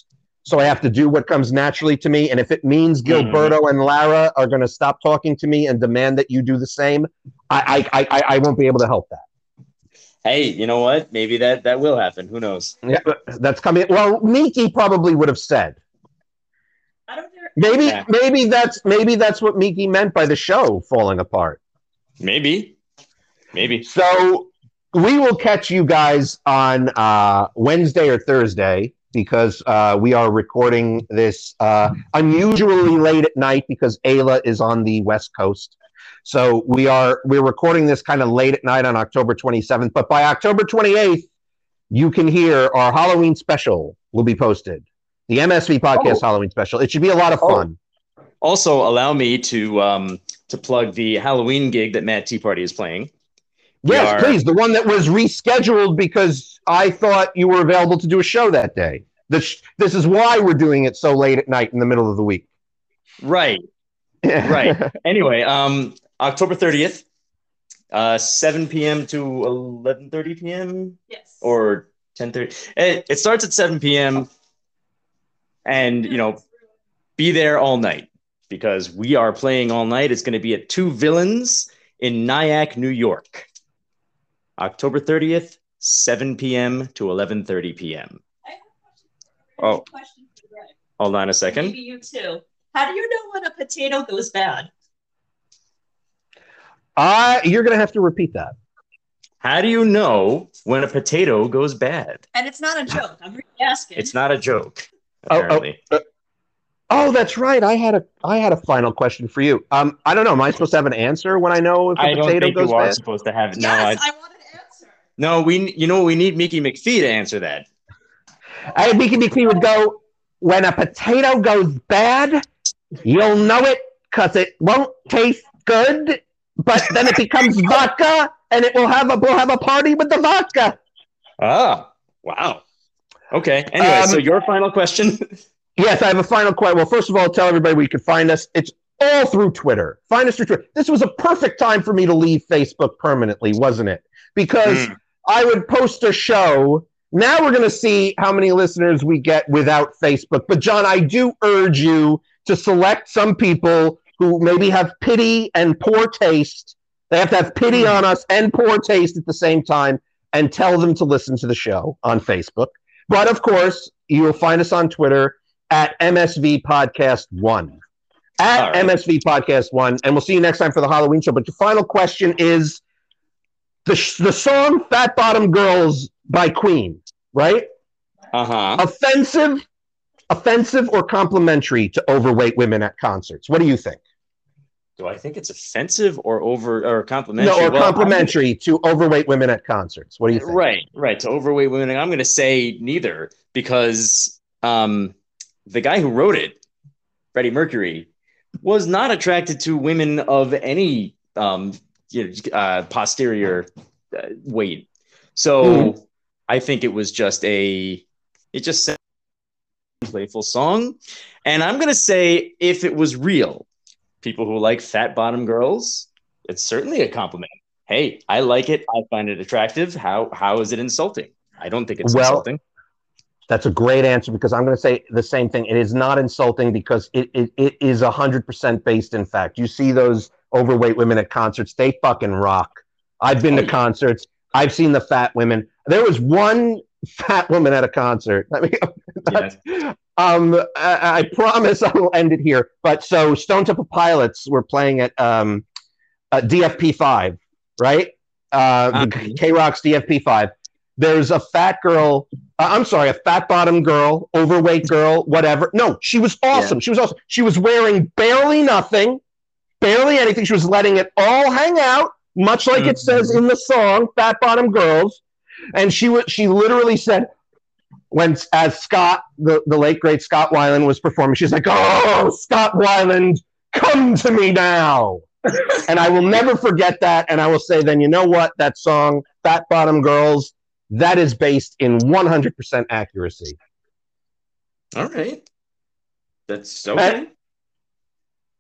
so I have to do what comes naturally to me. And if it means Mhm. Gilberto and Lara are going to stop talking to me and demand that you do the same, I I, I I won't be able to help that. Hey, you know what? Maybe that that will happen. Who knows? Yeah, that's coming. Well, Miki probably would have said. I don't hear. Maybe Yeah. maybe that's maybe that's what Miki meant by the show falling apart. Maybe. Maybe. So we will catch you guys on uh, Wednesday or Thursday because uh, we are recording this uh, unusually late at night because Ayla is on the West Coast. So we are we're recording this kind of late at night on October 27th. But by October 28th, you can hear our Halloween special will be posted. The MSV podcast Oh. Halloween special. It should be a lot of Oh. fun. Also, allow me to um to plug the Halloween gig that Mad Tea Party is playing. We Yes, are- please. The one that was rescheduled because I thought you were available to do a show that day. This, this is why we're doing it so late at night in the middle of the week. Right. Right. Anyway, um, October 30th, uh, 7 p.m. to 11:30 p.m. Yes. or 10:30. It, it starts at 7 p.m. and you know, be there all night because we are playing all night. It's going to be at Two Villains in Nyack, New York. October 30th, 7 p.m. to 11:30 p.m. I have a question. Oh. I have a question for Greg. Hold on a second. Maybe you too. How do you know when a potato goes bad? Uh, you're going to have to repeat that. How do you know when a potato goes bad? And it's not a joke. I'm really asking. It's not a joke. Oh, oh, Apparently. Oh, that's right. I had a I had a final question for you. Um, I don't know. Am I supposed to have an answer when I know if a I don't potato think goes you are bad? supposed to have it. No, yes, I, I want an answer. no, we. You know, we need Mickey McPhee to answer that. I Mickey McPhee would go, when a potato goes bad, you'll know it because it won't taste good, but then it becomes vodka and it will have a we'll have a party with the vodka. Ah, wow. Okay. Anyway, Um, so your final question. Yes, I have a final question. Well, first of all, tell everybody where you can find us. It's all through Twitter. Find us through Twitter. This was a perfect time for me to leave Facebook permanently, wasn't it? Because Mm. I would post a show. Now we're going to see how many listeners we get without Facebook. But, John, I do urge you to select some people who maybe have pity and poor taste. They have to have pity Mm. on us and poor taste at the same time and tell them to listen to the show on Facebook. But, of course, you will find us on Twitter at MSV Podcast One. At right. MSV Podcast One, and we'll see you next time for the Halloween show. But your final question is the sh- the song "Fat Bottom Girls" by Queen, right? Uh huh. Offensive, offensive, or complimentary to overweight women at concerts? What do you think? Do I think it's offensive or over or complimentary? no, or Well, I'm complimentary to overweight women at concerts. What do you think? Right, right. To overweight women, I'm going to say neither because um, the guy who wrote it, Freddie Mercury, was not attracted to women of any um, you know, uh, posterior uh, weight. So Mhm. I think it was just a, it just said playful song. And I'm going to say if it was real, people who like fat bottom girls, it's certainly a compliment. Hey, I like it. I find it attractive. How how is it insulting? I don't think it's Well, insulting. That's a great answer because I'm going to say the same thing. It is not insulting because it, it, it is 100% based in fact. You see those overweight women at concerts, they fucking rock. I've been Oh, to concerts. I've seen the fat women. There was one fat woman at a concert. I mean, um, I, I promise I will end it here. But so Stone Temple Pilots were playing at um, at DFP5, right? Uh, Uh-huh. K Rock's DFP5. There's a fat girl. Uh, I'm sorry, a fat bottom girl, overweight girl, whatever. No, she was awesome. She was awesome. She was wearing barely nothing, barely anything. She was letting it all hang out, much like it says in the song "Fat Bottom Girls." And she was she literally said, when as Scott, the, the late great Scott Weiland was performing, she's like, "Oh, Scott Weiland, come to me now." and I will never forget that. And I will say, then you know what? That song, "Fat Bottom Girls," that is based in 100% accuracy. All right. That's so. okay.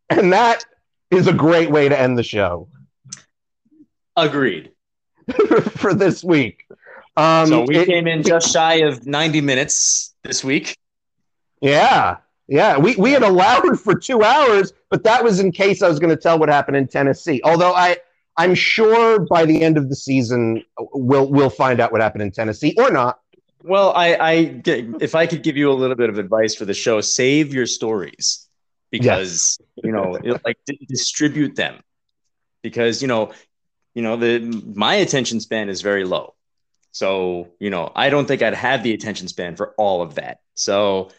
And that is a great way to end the show Agreed. for this week. Um, so we it- came in just shy of 90 minutes this week. Yeah, yeah. We we had allowed for two hours, but that was in case I was going to tell what happened in Tennessee. Although I I'm sure by the end of the season we'll we'll find out what happened in Tennessee or not. Well, I, I if I could give you a little bit of advice for the show, save your stories because you know, it, like di- distribute them because you know, you know the my attention span is very low, so you know I don't think I'd have the attention span for all of that. So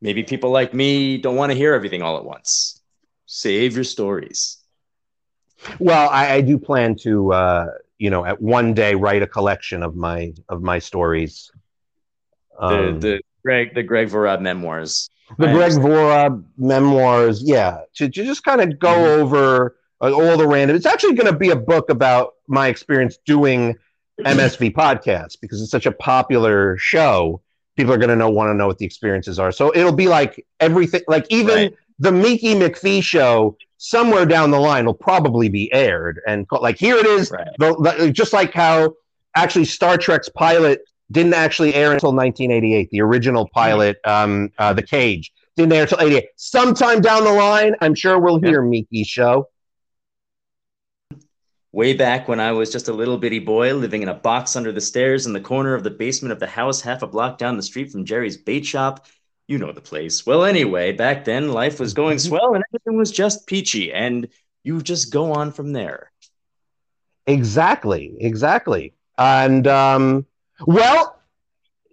maybe people like me don't want to hear everything all at once. Save your stories. Well, I, I do plan to uh, you know at one day write a collection of my of my stories. The Um, the Greg the Greg Vorab memoirs. the I Greg understand. Vorab memoirs, yeah, to, to just kind of go Mhm. over uh, all the random. It's actually going to be a book about my experience doing MSV podcast because it's such a popular show. People are going to know want to know what the experiences are. So it'll be like everything, like even Right. the Mickey McPhee show. Somewhere down the line will probably be aired and like here it is. Right. The, the, just like how actually Star Trek's pilot didn't actually air until 1988. The original pilot, um, uh, The Cage, didn't air until 88. Sometime down the line, I'm sure we'll hear Mickey's show. Way back when I was just a little bitty boy living in a box under the stairs in the corner of the basement of the house half a block down the street from Jerry's bait shop. You know the place. Well, anyway, back then life was going swell and everything was just peachy, and you just go on from there. Exactly, exactly. And um, well,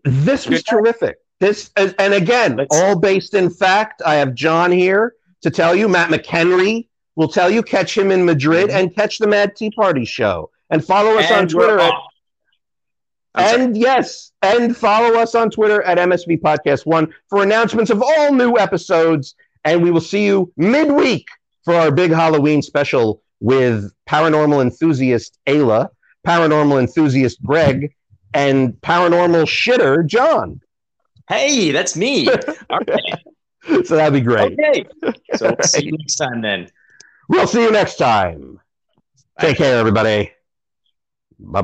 this was terrific. This and and again, Let's- all based in fact. I have John here to tell you. Matt McHenry will tell you. Catch him in Madrid mm-hmm. and catch the Mad Tea Party show. And follow us on And we're Twitter. At. I'm sorry. and yes, and follow us on Twitter at MSV Podcast One for announcements of all new episodes. And we will see you midweek for our big Halloween special with paranormal enthusiast Ayla, paranormal enthusiast Greg, and paranormal shitter John. Hey, that's me. All right. So that'd be great. Okay. So we'll see you next time then. We'll see you next time. Take care, everybody. Bye.